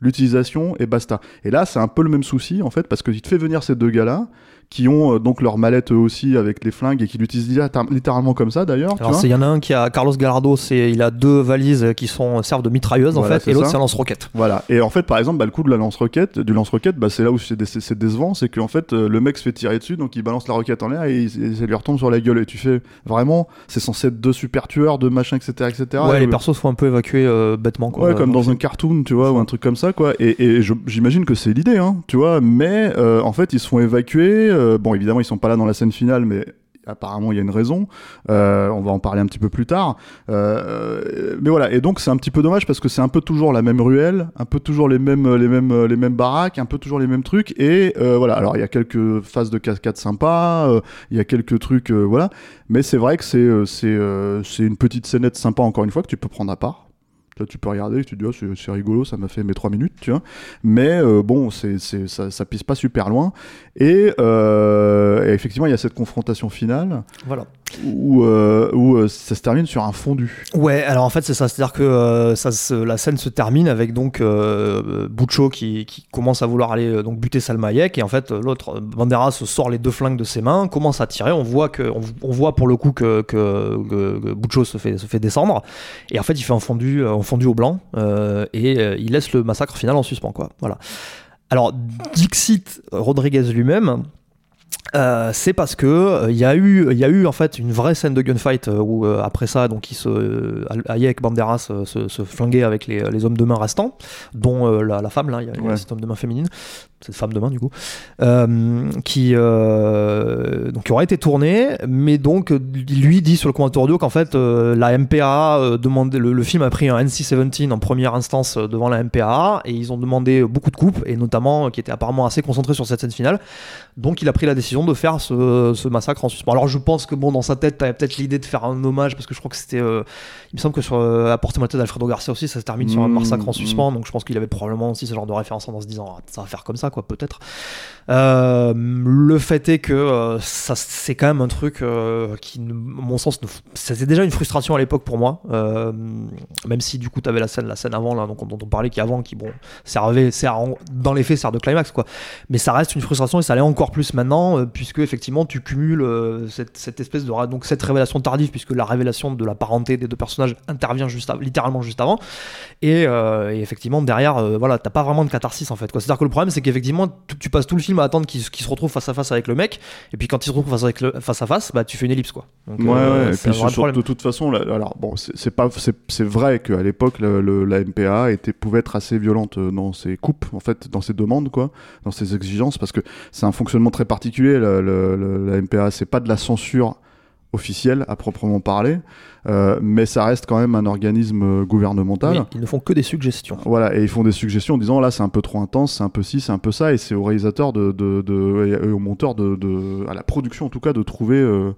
l'utilisation et basta. Et là, c'est un peu le même souci, en fait, parce qu'il te fait venir ces deux gars-là, qui ont euh, donc leur mallette eux aussi avec les flingues et qui l'utilisent littéra- littéralement comme ça d'ailleurs. Alors, il y en a un qui a Carlos Gallardo, c'est il a deux valises qui sont servent de mitrailleuses en fait, et l'autre c'est un lance-roquette. Voilà. Et en fait, par exemple, bah, le coup de la lance-roquette, du lance-roquette, bah, c'est là où c'est dé- décevant, c'est qu'en fait, euh, le mec se fait tirer dessus, donc il balance la roquette en l'air et, ça lui retombe sur la gueule. Et tu fais vraiment, c'est censé être deux super tueurs, deux machins, etc., etc. ouais, Et les le- persos sont un peu évacués euh, bêtement quoi. Ouais, comme dans un cartoon, tu vois, ou un truc comme ça, quoi. Et, et j'imagine que c'est l'idée, hein, tu vois. Mais euh, en fait, ils se font évacuer. Euh, bon, évidemment, ils sont pas là dans la scène finale, mais apparemment, il y a une raison. Euh, on va en parler un petit peu plus tard. Euh, mais voilà. Et donc, c'est un petit peu dommage parce que c'est un peu toujours la même ruelle, un peu toujours les mêmes, les mêmes, les mêmes baraques, un peu toujours les mêmes trucs. Et voilà. Alors, il y a quelques phases de cascade sympas. Il y a quelques trucs, voilà. Mais c'est vrai que c'est, c'est, une petite scénette sympa encore une fois que tu peux prendre à part. Tu peux regarder tu te dis, oh, c'est, rigolo, ça m'a fait mes trois minutes, tu vois. Mais bon, c'est, ça, ça pisse pas super loin. Et, euh, et effectivement, il y a cette confrontation finale Voilà. où, euh, où euh, ça se termine sur un fondu. Ouais, alors en fait c'est ça, c'est-à-dire que euh, ça, se- la scène se termine avec donc Buccio qui, qui commence à vouloir aller donc buter Salma Hayek et en fait l'autre Banderas sort les deux flingues de ses mains, commence à tirer, on voit que on, on voit pour le coup que que, que, que Buccio se fait se fait descendre et en fait il fait un fondu un fondu au blanc et il laisse le massacre final en suspens quoi. Voilà. Alors Dixit Rodriguez lui-même euh, c'est parce que euh, il y a eu il y a eu en fait une vraie scène de gunfight euh, où euh, après ça donc il se euh, Hayek Banderas euh, se, se flinguaient avec les, les hommes de main restants dont euh, la, la femme là il y a, Ouais. cette homme de main féminine cette femme de main du coup euh, qui euh, donc qui aurait été tournée mais donc euh, lui dit sur le commentaire audio qu'en fait euh, la MPA euh, demandait le, le film a pris un NC-17 en première instance euh, devant la MPA et ils ont demandé beaucoup de coupes et notamment euh, qui était apparemment assez concentré sur cette scène finale donc il a pris la décision de faire ce, ce massacre en suspens. Alors je pense que bon dans sa tête t'avais peut-être l'idée de faire un hommage parce que je crois que c'était euh, il me semble que sur euh, Maltese d'Alfredo Garcia aussi ça se termine sur un Mmh, massacre en mmh. suspens donc je pense qu'il avait probablement aussi ce genre de référence en se disant Ah, ça va faire comme ça quoi peut-être. Euh, le fait est que euh, c'est quand même un truc euh, qui à mon sens c'était déjà une frustration à l'époque pour moi même si du coup t'avais la scène la scène avant là donc dont on parlait qui avant qui bon servait sert dans les faits sert de climax quoi. Mais ça reste une frustration et ça l'est encore plus maintenant puisque effectivement tu cumules cette, espèce de donc cette révélation tardive puisque la révélation de la parenté des deux personnages intervient juste littéralement juste avant. Et, effectivement derrière voilà t'as pas vraiment de catharsis en fait quoi. C'est à dire que le problème c'est qu'effectivement tu, tu passes tout le film à attendre qu'il se retrouve face à face avec le mec et puis quand il se retrouve face, avec le, face à face bah tu fais une ellipse quoi Donc, Ouais, euh, ouais. Et puis vrai sur- problème. de toute façon, là, alors bon, c'est pas, vrai qu'à l'époque, la MPA était pouvait être assez violente euh, dans ses coupes, en fait, dans ses demandes, quoi, dans ses exigences, parce que c'est un fonctionnement très particulier. la MPA, c'est pas de la censure officielle à proprement parler, euh, mais ça reste quand même un organisme euh, gouvernemental. Oui, ils ne font que des suggestions Voilà, et ils font des suggestions en disant là c'est un peu trop intense, c'est un peu ci, c'est un peu ça, et c'est au réalisateur de, de, de- et au monteur de, de, à la production en tout cas de trouver euh,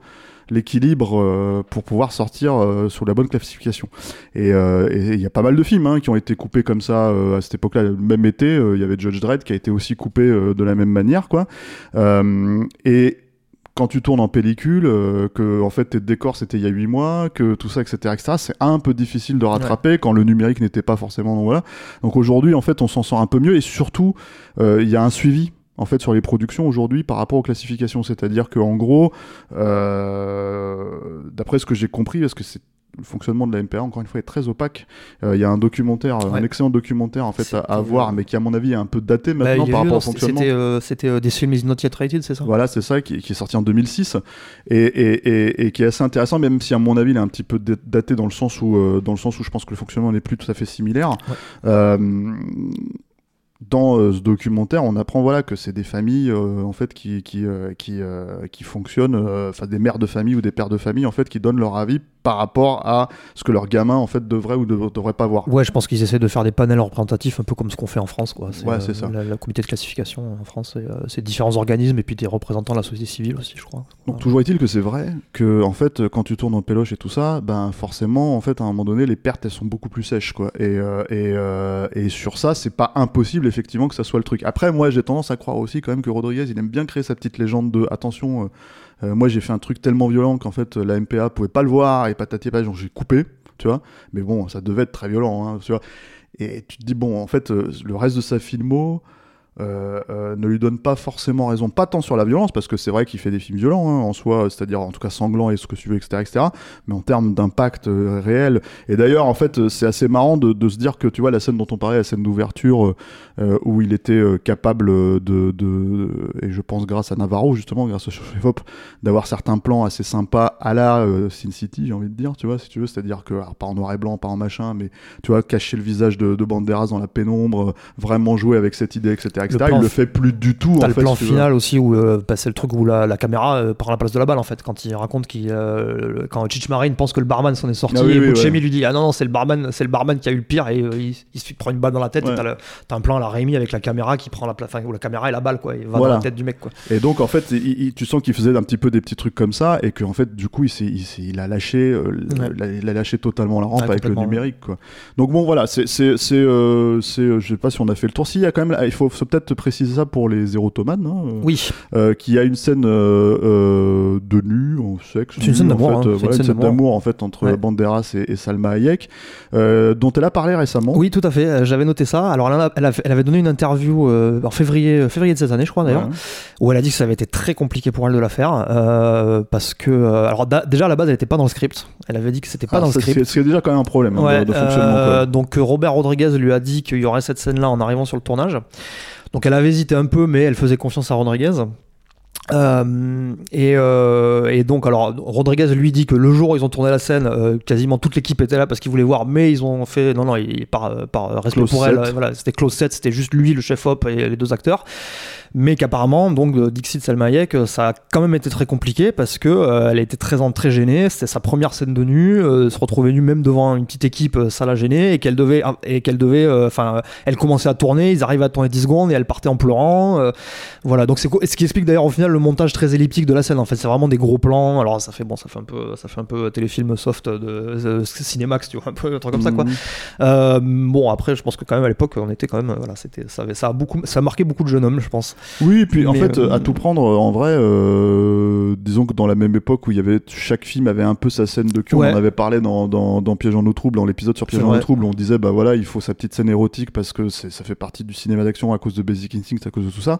l'équilibre euh, pour pouvoir sortir sur la bonne classification. Et il y a pas mal de films hein, qui ont été coupés comme ça à cette époque-là. Le même été, il y avait Judge Dredd qui a été aussi coupé de la même manière, quoi. Et quand tu tournes en pellicule, euh, que en fait tes décors c'était il y a 8 mois, que tout ça, etc., etc., c'est un peu difficile de rattraper quand le numérique n'était pas forcément. Donc voilà. Donc aujourd'hui, en fait, on s'en sort un peu mieux et surtout, euh, il y a un suivi. En fait, sur les productions aujourd'hui par rapport aux classifications, c'est-à-dire que en gros, euh, d'après ce que j'ai compris, parce que c'est le fonctionnement de la MPA, encore une fois, est très opaque. Euh, Il y a un documentaire, un excellent documentaire en fait à, voir, mais qui à mon avis est un peu daté Bah, maintenant par rapport au fonctionnement. c'était euh, c'était euh, des films is not yet rated c'est ça? Voilà, c'est ça, qui, qui est sorti en 2006 et, et, et, et qui est assez intéressant, même si à mon avis il est un petit peu daté dans le sens où, euh, dans le sens où je pense que le fonctionnement n'est plus tout à fait similaire. Dans euh, ce documentaire, on apprend voilà que c'est des familles euh, en fait qui qui euh, qui, qui fonctionnent, enfin des mères de famille ou des pères de famille en fait qui donnent leur avis par rapport à ce que leurs gamins en fait devraient ou ne devraient pas voir. Ouais, je pense qu'ils essaient de faire des panels représentatifs un peu comme ce qu'on fait en France. Quoi. Ouais, c'est ça. La, la comité de classification en France, c'est, euh, c'est différents organismes et puis des représentants de la société civile aussi, je crois. Donc toujours est-il que c'est vrai que en fait quand tu tournes en péloche et tout ça, ben forcément en fait à un moment donné les pertes elles sont beaucoup plus sèches quoi. Et, euh, et, euh, et sur ça c'est pas impossible effectivement que ça soit le truc. Après moi j'ai tendance à croire aussi quand même que Rodriguez il aime bien créer sa petite légende de attention. Euh, moi j'ai fait un truc tellement violent qu'en fait la MPA pouvait pas le voir et patati patata donc j'ai coupé, tu vois. Mais bon ça devait être très violent, hein, tu vois. Et tu te dis bon en fait euh, le reste de sa filmo euh, euh, ne lui donne pas forcément raison, pas tant sur la violence, parce que c'est vrai qu'il fait des films violents hein, en soi, c'est-à-dire en tout cas sanglants et ce que tu veux, etc., etc., mais en termes d'impact euh, réel. Et d'ailleurs, en fait, c'est assez marrant de, se dire que tu vois la scène dont on parlait, la scène d'ouverture, où il était capable de, et je pense grâce à Navarro justement, grâce au chef-op, d'avoir certains plans assez sympas à la Sin City, j'ai envie de dire, tu vois, si tu veux, c'est-à-dire que alors, pas en noir et blanc, pas en machin, mais tu vois, cacher le visage de, de Banderas dans la pénombre, vraiment jouer avec cette idée, etc., Il le fait plus du tout. T'as le fait, plan si final aussi où euh, bah, c'est le truc où la, la caméra euh, prend la place de la balle en fait quand il raconte qu'il euh, quand Chich Marine pense que le barman s'en est sorti Ah oui, et oui, ouais. lui dit ah non non c'est le barman c'est le barman qui a eu le pire et euh, il, il se prend une balle dans la tête Ouais. t'as, un plan à la Rémi avec la caméra qui prend la place où la caméra et la balle quoi il va Voilà. dans la tête du mec quoi Et donc en fait, il- il- tu sens qu'il faisait un petit peu des petits trucs comme ça, et qu'en fait, du coup, il, il, il a lâché, Ouais. il a- il lâché totalement la rampe avec le numérique, quoi. Donc bon, voilà, c'est, c'est, je sais pas si on a fait le tour. Si, il y a quand même, il faut, faut peut-être préciser ça pour les érotomanes, hein, euh, oui euh, qu'il y a une scène euh, de nu, en sexe, C'est une scène nu, en d'amour, fait, hein, voilà, une scène d'amour. d'amour en fait entre Ouais. Banderas et, et Salma Hayek, dont elle a parlé récemment. oui tout à fait j'avais noté ça alors a- elle, avait donné une interview en février février de cette année je crois d'ailleurs Ouais. où elle a dit que ça avait été très compliqué pour elle de la faire parce que alors da- déjà à la base elle était pas dans le script elle avait dit que c'était pas Ah, dans le script c'est, déjà quand même un problème hein, de, de fonctionnement. quoi. donc Robert Rodriguez lui a dit qu'il y aurait cette scène-là en arrivant sur le tournage. Donc elle avait hésité un peu, mais elle faisait confiance à Rodriguez. Euh, et, euh, et donc alors Rodriguez lui dit que le jour où ils ont tourné la scène, euh, quasiment toute l'équipe était là parce qu'ils voulaient voir, mais ils ont fait non non, il, par, par respect Close pour elle, set. voilà, c'était close set, c'était juste lui, le chef op et les deux acteurs. Mais qu'apparemment, donc euh, Dixit Salma Hayek, euh, ça a quand même été très compliqué parce que euh, elle était très très gênée. C'était sa première scène de nu, euh, se retrouver nue même devant une petite équipe, ça l'a gênée et qu'elle devait et qu'elle devait, enfin, elle commençait à tourner, ils arrivaient à tourner 10 secondes et elle partait en pleurant. voilà, donc c'est ce qui explique d'ailleurs au final le montage très elliptique de la scène. En fait, c'est vraiment des gros plans. Alors ça fait bon, ça fait un peu, ça fait un peu téléfilm soft de, de Cinémax, tu vois, un peu un truc comme ça quoi. Mhm. Bon après, je pense que quand même à l'époque, on était quand même, voilà, c'était, ça, avait- ça a beaucoup, ça a marqué beaucoup de jeunes hommes, je pense. Oui, et puis en fait, euh, à tout prendre, euh, en vrai, euh, disons que dans la même époque où il y avait chaque film avait un peu sa scène de cul, Ouais. on en avait parlé dans, dans, dans Piège en eau trouble, dans l'épisode sur Piège en eau trouble, on disait bah voilà, il faut sa petite scène érotique parce que ça fait partie du cinéma d'action à cause de Basic Instinct, à cause de tout ça.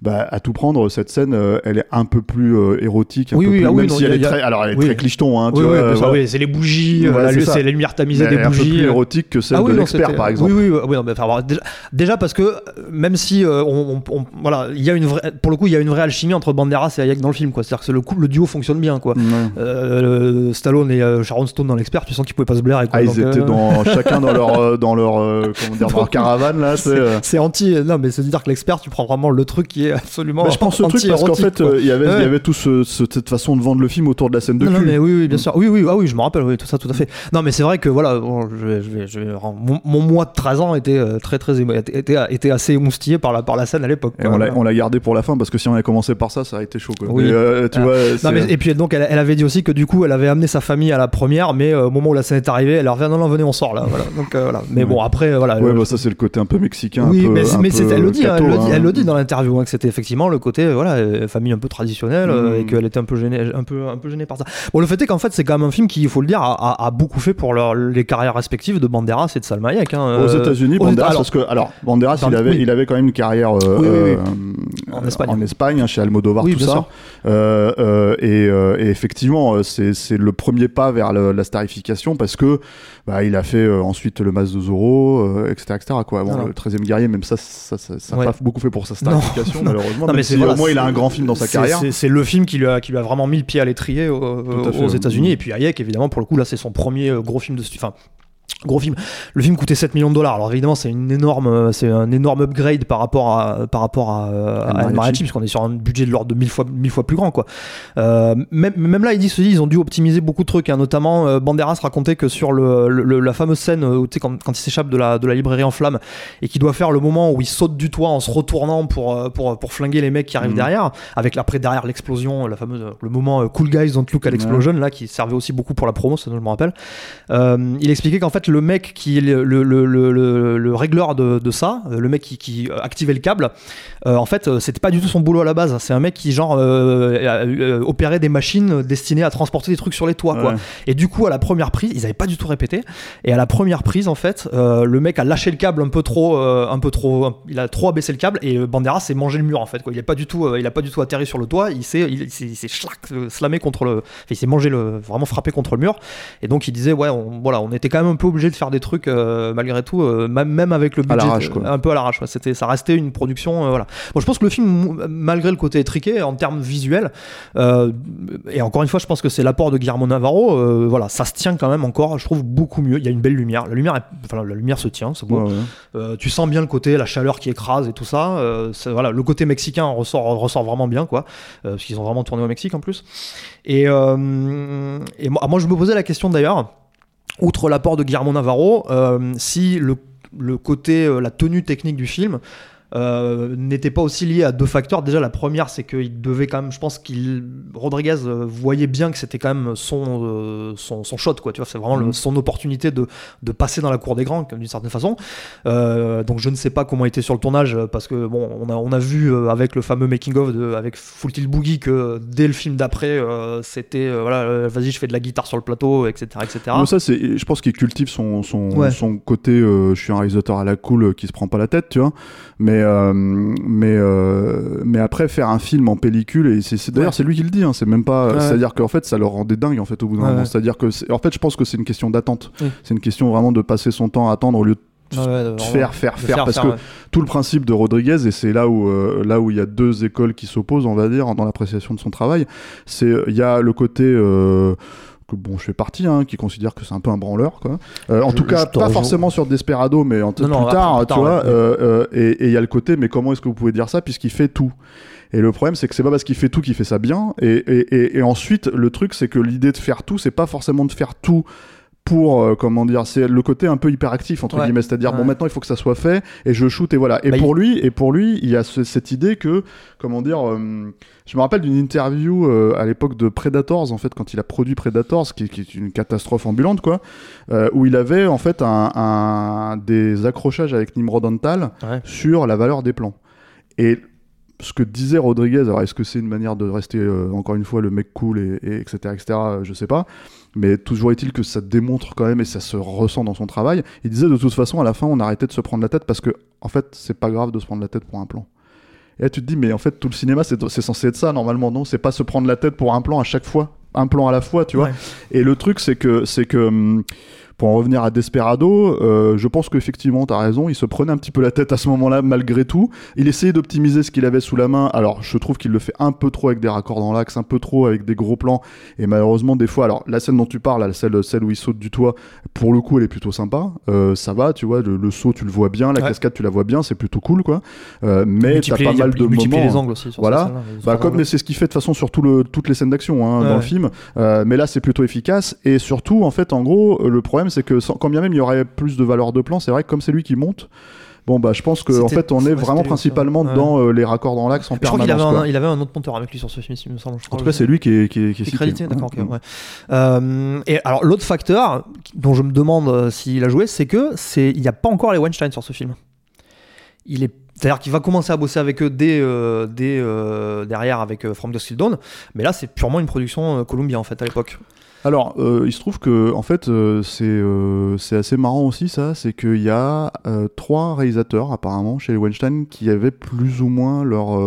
Bah à tout prendre, cette scène, euh, elle est un peu plus euh, érotique, un Oui, peu oui, plus, ah oui, même non, si a- elle est a- très, alors elle est oui. très clicheton, hein, tu Oui, vois, oui, euh, voilà. oui, c'est les bougies, Voilà, euh, c'est la- lumière tamisée des elle est un peu bougies. plus euh. érotique que celle Ah oui, de l'expert, par exemple. Oui, oui, oui, non, mais enfin, voilà, déjà, déjà parce que euh, même si euh, on, on- on- voilà, il y a une vraie, pour le coup, il y a une vraie alchimie entre Banderas et Hayek dans le film, quoi. C'est-à-dire que le, coup, le duo fonctionne bien, quoi. Euh, Stallone et euh, Sharon Stone dans l'expert, tu sens qu'ils pouvaient pas se blairer. Quoi. Ah, ils étaient euh, dans, <laughs> chacun dans leur, dans leur, comment dire, dans leur caravane, là, c'est, anti. Non, mais c'est dire que l'expert, tu prends vraiment le truc qui est absolument. Bah, je pense au truc parce qu'en fait, il y avait, il y avait tout ce, ce- cette façon de vendre le film autour de la scène de non, non, cul. mais oui, oui, bien sûr. Oui, oui, ah oui, je me rappelle, oui, tout ça, tout à fait. Non, mais c'est vrai que voilà, bon, je vais, je vais, je vais- mon, mon mois de 13 ans était très, très émo- était, était, assez émoustillé par la, par la scène à l'époque. On l'a, gardé pour la fin parce que si on avait commencé par ça, ça aurait été chaud. Quoi. Oui. Mais, euh, tu. Vois, Non, c'est- mais, et puis donc elle, elle avait dit aussi que du coup elle avait amené sa famille à la première, mais euh, au moment où la scène est arrivée, elle leur dit ah, non non venez on sort là. Voilà. Donc euh, voilà. Mais Ouais. bon après euh, voilà. ouais, le- bah, ça c'est le côté un peu mexicain. oui, un peu, mais, un mais peu c'est- elle le dit, hein, elle, le dit hein. elle le dit dans l'interview hein, que c'était effectivement le côté voilà famille un peu traditionnelle euh, Mm. et qu'elle était un peu gênée, un peu un peu gênée par ça. Bon le fait est qu'en fait c'est quand même un film qui il faut le dire a, a- a beaucoup fait pour leur- les carrières respectives de Banderas et de Salma Hayek. hein, Aux États-Unis, Banderas, parce que alors Banderas, il avait, il avait quand même une carrière euh, Oui, oui, oui. Euh, En Espagne. en Espagne, hein, chez Almodovar, Oui, tout ça. Euh, euh, et, euh, et effectivement, euh, c'est le premier pas vers le- la starification parce que bah, il a fait euh, ensuite le Mas de Zorro, euh, etc., etc. Quoi. Bon, le 13e guerrier, même ça, ça, ça, ça a Ouais. pas beaucoup fait pour sa starification, non. malheureusement. Non, mais si voilà, au moins il a un grand film dans sa carrière. c'est- le film qui lui, a, qui lui a vraiment mis le pied à l'étrier aux ouais. États-Unis. Et puis Hayek, évidemment, pour le coup, là, c'est son premier euh, gros film de stu- Enfin, Gros film. Le film coûtait 7 millions de dollars. Alors évidemment, c'est une énorme, c'est un énorme upgrade par rapport à, par rapport à, à, Mariachi, puisqu'on est sur un budget de l'ordre de 1000 fois, mille fois plus grand, quoi. Euh, même, même, là, ils disent, ils ont dû optimiser beaucoup de trucs, hein. notamment euh, Banderas racontait que sur le, la fameuse scène où, quand, quand il s'échappe de la, de la librairie en flammes et qu'il doit faire le moment où il saute du toit en se retournant pour, euh, pour, pour flinguer les mecs qui arrivent mhm. derrière, avec après derrière l'explosion, la fameuse, le moment Cool Guys Don't Look at l'explosion, là, qui servait aussi beaucoup pour la promo, ça je me rappelle. il expliquait qu'en fait, le mec qui est le, le, le, le régleur de, de, ça, euh, le mec qui, qui activait le câble, euh, en fait, euh, c'était pas du tout son boulot à la base. C'est un mec qui, genre, opérait des machines destinées à transporter des trucs sur les toits, quoi. Et du coup, à la première prise, ils avaient pas du tout répété. Et à la première prise, en fait, le mec a lâché le câble un peu trop, un peu trop, il a trop abaissé le câble et Banderas s'est mangé le mur, en fait, quoi. Il a pas du tout, il a pas du tout atterri sur le toit. Il s'est, il, s'est slamé contre le, il s'est mangé le, vraiment frappé contre le mur. Et donc, il disait, ouais, on, voilà, on était quand même un peu obligé de faire des trucs malgré tout, euh, même avec le budget un peu à l'arrache. C'était, ça restait une production. Euh, voilà. Bon, je pense que le film, malgré le côté étriqué en termes visuels, euh, et encore une fois, je pense que c'est l'apport de Guillermo Navarro. voilà, ça se tient quand même encore. Je trouve beaucoup mieux. Il y a une belle lumière. La lumière, enfin, la lumière se tient. C'est beau. tu sens bien le côté, la chaleur qui écrase et tout ça. voilà, le côté mexicain ressort, ressort vraiment bien, quoi, parce qu'ils ont vraiment tourné au Mexique en plus. Et, et moi, moi, je me posais la question d'ailleurs outre l'apport de Guillermo Navarro, euh, si le, le côté, euh, la tenue technique du film euh, n'était pas aussi lié à deux facteurs. Déjà, la première, c'est qu'il devait quand même, je pense qu'il Rodriguez euh, voyait bien que c'était quand même son, euh, son, son, shot, quoi. Tu vois, c'est vraiment mhm. son opportunité de, de, passer dans la cour des grands, d'une certaine façon. donc, je ne sais pas comment il était sur le tournage parce que bon, on a, on a vu avec le fameux making of de, avec Full Tilt Boogie que dès le film d'après, c'était voilà, vas-y, je fais de la guitare sur le plateau, etc., etc. ça, c'est, je pense qu'il cultive son, son, son côté, je suis un réalisateur à la cool qui se prend pas la tête, tu vois. Mais euh, mais euh, mais après faire un film en pellicule et c'est d'ailleurs c'est lui qui le dit hein, c'est même pas c'est à dire qu'en fait ça leur rendait dingue en fait au bout d'un moment. c'est à dire que en fait je pense que c'est une question d'attente. C'est une question vraiment de passer son temps à attendre au lieu de faire, faire, faire, parce que tout le principe de Rodriguez, et c'est là où euh, là où il y a deux écoles qui s'opposent, on va dire, dans l'appréciation de son travail, c'est il y a le côté bon, je fais partie, hein, qui considère que c'est un peu un branleur, quoi. Euh, en tout cas, pas forcément sur Desperado, mais en plus, tard, tu vois. Euh, euh, et il y a le côté, mais comment est-ce que vous pouvez dire ça puisqu'il fait tout? Et le problème, c'est que c'est pas parce qu'il fait tout qu'il fait ça bien. Et, et, et, ensuite, le truc, c'est que l'idée de faire tout, c'est pas forcément de faire tout pour euh, comment dire c'est le côté un peu hyperactif entre guillemets. C'est-à-dire bon maintenant il faut que ça soit fait et je shoot et voilà. Et bah, pour lui et pour lui il y a cette idée que comment dire euh, je me rappelle d'une interview euh, à l'époque de Predators en fait quand il a produit Predators qui, qui est une catastrophe ambulante quoi où il avait en fait un, un des accrochages avec Nimrod Antal sur la valeur des plans. Et ce que disait Rodriguez, alors est-ce que c'est une manière de rester encore une fois le mec cool et, etc etc je sais pas mais toujours est-il que ça démontre quand même et ça se ressent dans son travail. Il disait de toute façon, à la fin, on arrêtait de se prendre la tête parce que, en fait, c'est pas grave de se prendre la tête pour un plan. Et là, tu te dis, mais en fait, tout le cinéma, c'est censé être ça, normalement, non C'est pas se prendre la tête pour un plan à chaque fois, un plan à la fois, tu vois. Et le truc, c'est que, c'est que, hum, pour en revenir à Desperado, euh, je pense qu'effectivement, tu as raison, il se prenait un petit peu la tête à ce moment-là, malgré tout. Il essayait d'optimiser ce qu'il avait sous la main. Alors, je trouve qu'il le fait un peu trop avec des raccords dans l'axe, un peu trop avec des gros plans. Et malheureusement, des fois, alors, la scène dont tu parles, celle, celle où il saute du toit, pour le coup, elle est plutôt sympa. Euh, ça va, tu vois, le, saut, tu le vois bien, la cascade, tu la vois bien, c'est plutôt cool, quoi. Euh, mais t'as pas mal de moments. les angles aussi. Sur voilà. bah, comme, mais c'est ce qu'il fait de façon sur le, toutes les scènes d'action hein, dans le film. Euh, mais là, c'est plutôt efficace. Et surtout, en fait, en gros, le problème, c'est que quand bien même il y aurait plus de valeur de plan. C'est vrai que comme c'est lui qui monte, Bon bah je pense qu'en en fait on est vraiment principalement dans euh, les raccords dans l'axe en permanence. Je crois qu'il avait, il avait, un autre monteur avec lui sur ce film, il me semble. en tout cas c'est lui qui est, qui est, qui est crédité. D'accord. ouais. euh, et alors l'autre facteur dont je me demande euh, s'il a joué, c'est que c'est il n'y a pas encore les Weinstein sur ce film. Il est c'est-à-dire qu'il va commencer à bosser avec eux dès, euh, dès derrière avec From the Still Dawn, mais là c'est purement une production Columbia en fait à l'époque. Alors, euh, il se trouve que, en fait, euh, euh, c'est assez marrant aussi, ça. C'est qu'il y a trois réalisateurs, apparemment, chez Weinstein, qui avaient plus ou moins leur,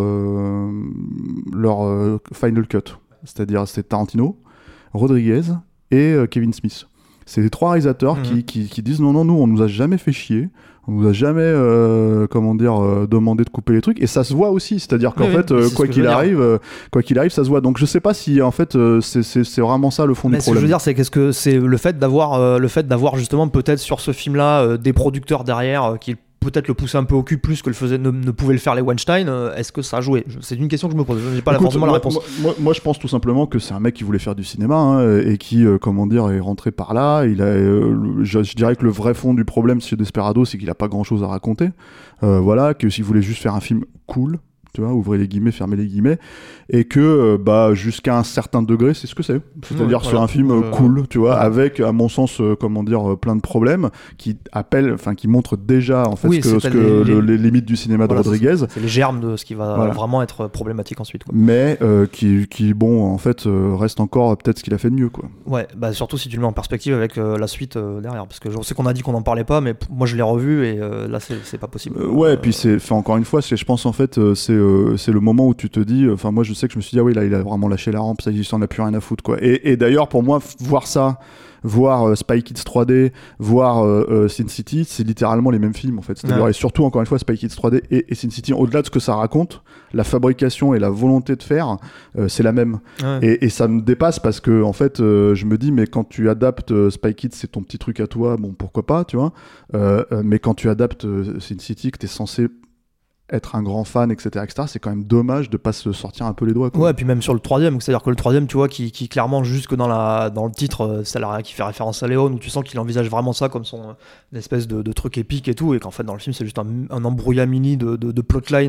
leur final cut. C'est-à-dire, c'était Tarantino, Rodriguez et Kevin Smith. C'est les trois réalisateurs Mhm. qui, qui, qui disent non, non, nous, on nous a jamais fait chier. On nous a jamais, euh, comment dire, euh, demandé de couper les trucs. Et ça se voit aussi. C'est-à-dire qu'en Oui, fait, euh, quoi qu'il arrive, euh, quoi qu'il arrive, ça se voit. Donc je sais pas si en fait euh, c'est- c'est c'est vraiment ça le fond Mais du ce que je problème. veux dire, c'est qu'est-ce que c'est le fait d'avoir, euh, le fait d'avoir justement peut-être sur ce film-là euh, des producteurs derrière euh, qui peut-être le poussaient un peu au cul plus que le faisait, ne, ne pouvaient le faire les Weinstein. euh, Est-ce que ça a joué? C'est une question que je me pose. Je n'ai pas Écoute, forcément la moi, réponse. Moi, moi- moi, je pense tout simplement que c'est un mec qui voulait faire du cinéma hein, et qui, euh, comment dire, est rentré par là. Il a, euh, je, je dirais que le vrai fond du problème chez Desperado, c'est qu'il a pas grand-chose à raconter. Euh, voilà, que s'il voulait juste faire un film cool, tu vois, ouvrez les guillemets, fermez les guillemets, et que, euh, bah, jusqu'à un certain degré, c'est ce que c'est. C'est-à-dire Ouais, sur un film euh, cool, tu vois, avec, à mon sens, euh, comment dire, plein de problèmes qui appellent, enfin, qui montrent déjà en fait Oui, que, c'est ce que les- le- les- les limites du cinéma Voilà, de Rodriguez. C'est les germes de ce qui va Voilà. vraiment être problématique ensuite. Quoi. mais euh, qui, qui, bon, en fait, reste encore peut-être ce qu'il a fait de mieux, quoi. Ouais, bah surtout si tu le mets en perspective avec la suite derrière. Parce que je sais qu'on a dit qu'on n'en parlait pas, mais moi je l'ai revu et là c'est pas possible. Ouais, et puis c'est, enfin, encore une fois, c'est, je pense en fait, c'est, euh, c'est le moment où tu te dis, enfin, moi, je sais que je me suis dit, ah oui, là, il a vraiment lâché la rampe, ça, il s'en a plus rien à foutre, quoi. Et, et d'ailleurs, pour moi, voir ça, voir euh, Spy Kids 3D, voir euh, Sin City, c'est littéralement les mêmes films, en fait. Ouais. et surtout, encore une fois, Spy Kids 3D et, et Sin City, au-delà de ce que ça raconte, la fabrication et la volonté de faire, c'est la même. ouais. Et, et ça me dépasse parce que en fait, je me dis, mais quand tu adaptes Spy Kids, c'est ton petit truc à toi, bon, pourquoi pas, tu vois. Mais quand tu adaptes Sin City, que t'es censé être un grand fan, etc., etc., c'est quand même dommage de pas se sortir un peu les doigts. Quoi. Ouais, puis même sur le troisième, c'est-à-dire que le troisième, tu vois, qui, qui clairement, jusque dans, la, dans le titre, euh, c'est la- qui fait référence à Léon, où tu sens qu'il envisage vraiment ça comme son euh, espèce de, truc épique et tout, et qu'en fait, dans le film, c'est juste un, un embrouillamini de, de, de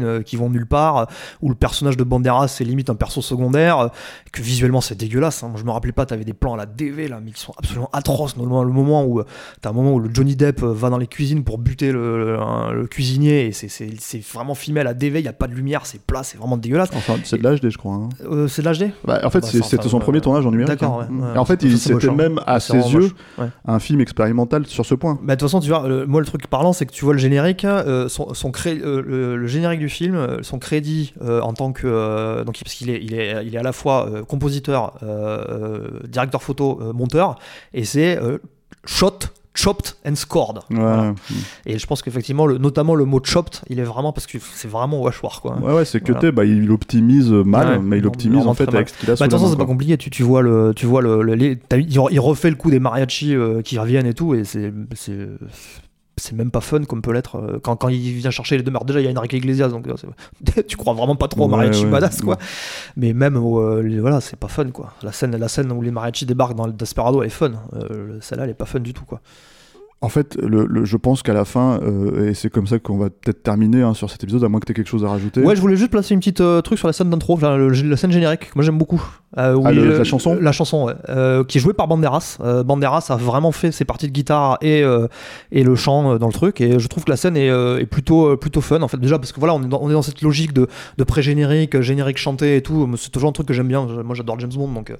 euh, qui vont nulle part, euh, où le personnage de Banderas, c'est limite un perso secondaire, euh, que visuellement, c'est dégueulasse. hein. Moi, je me rappelais pas, t'avais des plans à la DV, là, mais qui sont absolument atroces. Le, le moment où, euh, t'as un moment où le Johnny Depp euh, va dans les cuisines pour buter le, le, cuisinier, et c'est- c'est vraiment filmé à la DV, il y a pas de lumière, c'est plat, c'est vraiment dégueulasse. Enfin, c'est de l'HD, je crois. hein. Euh, c'est de l'HD Bah, en fait, Bah, c'était enfin, son euh, premier tournage en numérique. d'accord, hein. ouais, ouais. Et en fait, c'était même à ses yeux. Ouais. un film expérimental sur ce point. Bah, de toute façon, tu vois, le- moi, le truc parlant, c'est que tu vois le générique, euh, son, son cré- euh, le, le générique du film, euh, son crédit euh, en tant que. euh, donc, parce qu'il est, il est, il est à la fois euh, compositeur, euh, euh, directeur photo, euh, monteur, et c'est euh, shot. Chopped and scored. Ouais, Voilà. Et je pense qu'effectivement, le- notamment le mot chopped, il est vraiment parce que c'est vraiment Washoir quoi. ouais, ouais, c'est que Voilà. bah, il optimise mal, Ouais, mais il optimise en fait avec ce qu'il a Bah, main, c'est pas compliqué. Tu, tu vois le, tu vois le, le- les- t'as- il, refait le coup des mariachis euh, qui reviennent et tout, et c'est, c'est, même pas fun comme peut l'être euh, quand, quand il vient chercher les deux meurtres. Déjà, il y a Enrique Iglesias, donc euh, <laughs> tu crois vraiment pas trop aux Ouais, ouais, badass, quoi. ouais. Mais même, euh, les- voilà, c'est pas fun, quoi. La scène, la scène où les mariachis débarquent dans le Desperado, elle est fun. Euh, celle-là, elle est pas fun du tout, quoi. En fait, le, le- je pense qu'à la fin, euh, et c'est comme ça qu'on va peut-être terminer hein, sur cet épisode, à moins que tu aies quelque chose à rajouter. Ouais, je voulais juste placer une petite euh, truc sur la scène d'intro, le- la scène générique. que Moi, j'aime beaucoup. Euh, Ah, le- la chanson La chanson, ouais. Qui est jouée par Banderas. Banderas a vraiment fait ses parties de guitare et, et le chant dans le truc. Et je trouve que la scène est, est plutôt, plutôt fun, en fait. Déjà, parce que voilà, on est dans, on est dans cette logique de, de pré-générique, générique chanté et tout. C'est toujours un truc que j'aime bien. Moi, j'adore James Bond, donc.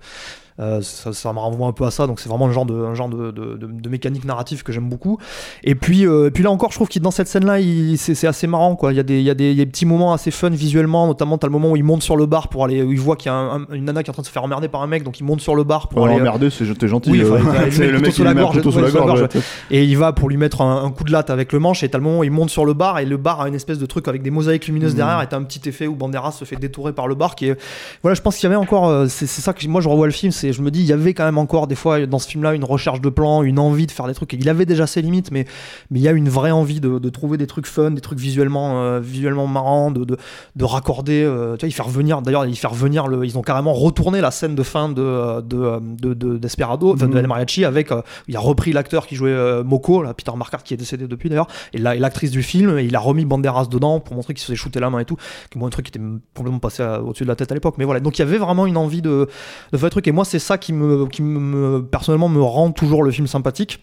Euh, ça, ça me renvoie un peu à ça, donc c'est vraiment un genre de, un genre de, de, de- de mécanique narrative que j'aime beaucoup. Et puis, euh, et puis là encore, je trouve que dans cette scène-là, c'est assez marrant, quoi. Il y, a des, il, y a des, il y a des petits moments assez fun visuellement, notamment t'as le moment où il monte sur le bar pour aller, où il voit qu'il y a un- un- une nana qui est en train de se faire emmerder par un mec, donc il monte sur le bar pour Oh, aller. euh, emmerdé, c'est gentil. Oui, euh, enfin, <laughs> le le mec sous la gorge, sous la gorge. Et il va pour lui mettre un, un coup de latte avec le manche, et t'as le moment où il monte sur le bar, et le bar a une espèce de truc avec des mosaïques lumineuses Mhm. derrière, et t'as un petit effet où Banderas se fait détourer par le bar. Qui est... Voilà, je pense qu'il y avait encore. c'est ça que moi je revois le film, c'est je me dis, il y avait quand même encore des fois dans ce film-là une recherche de plan, une envie de faire des trucs. Il avait déjà ses limites, mais mais il y a une vraie envie de, de trouver des trucs fun, des trucs visuellement, euh, visuellement marrants, de, de, de raccorder. euh, tu vois, il fait revenir, d'ailleurs, il fait revenir le. Ils ont carrément retourné la scène de fin de de de, de- Desperado, de Mhm. El Mariachi, avec. euh, il a repris l'acteur qui jouait Moko, là, Peter Marquardt, qui est décédé depuis d'ailleurs, et la- et l'actrice du film, et il a remis Banderas dedans pour montrer qu'il se faisait shooter la main et tout. Que moi, un truc qui était complètement passé au-dessus de la tête à l'époque. Mais voilà, donc il y avait vraiment une envie de, de faire des trucs, et moi, c'est ça qui me, qui me personnellement me rend toujours le film sympathique.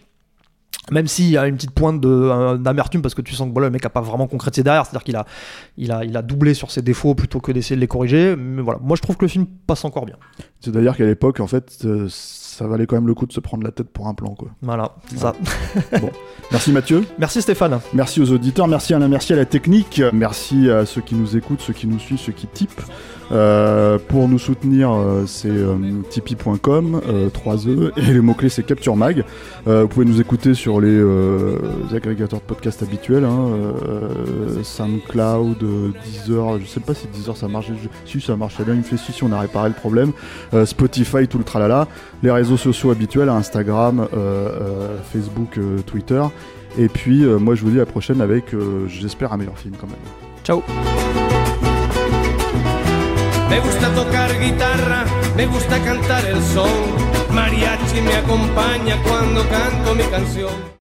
même s'il y a une petite pointe euh, d'amertume parce que tu sens que voilà, le mec a pas vraiment concrétisé derrière, c'est-à-dire qu'il a, a doublé sur ses défauts plutôt que d'essayer de les corriger. Mais voilà, moi je trouve que le film passe encore bien. C'est d'ailleurs qu'à l'époque, en fait, euh, ça valait quand même le coup de se prendre la tête pour un plan, quoi. Voilà, c'est ça. <laughs> Bon. Merci Mathieu. Merci Stéphane. Merci aux auditeurs, merci Alain, merci à la technique, merci à ceux qui nous écoutent, ceux qui nous suivent, ceux qui typent. Euh, pour nous soutenir, euh, c'est tipeee.com, 3E, et le mot-clé c'est Capture Mag. Vous pouvez nous écouter sur les, les agrégateurs de podcasts habituels, hein, SoundCloud, Deezer, je sais pas si Deezer ça marche, si ça marchait bien, il me fait si, si on a réparé le problème, Euh, Spotify, tout le tralala, les réseaux sociaux habituels, Instagram, euh, euh, Facebook, euh, Twitter. Et puis, euh, moi, je vous dis à la prochaine avec, euh, j'espère, un meilleur film quand même. Ciao. Me gusta tocar guitarra, me gusta cantar el son. Mariachi me acompaña cuando canto mi canción.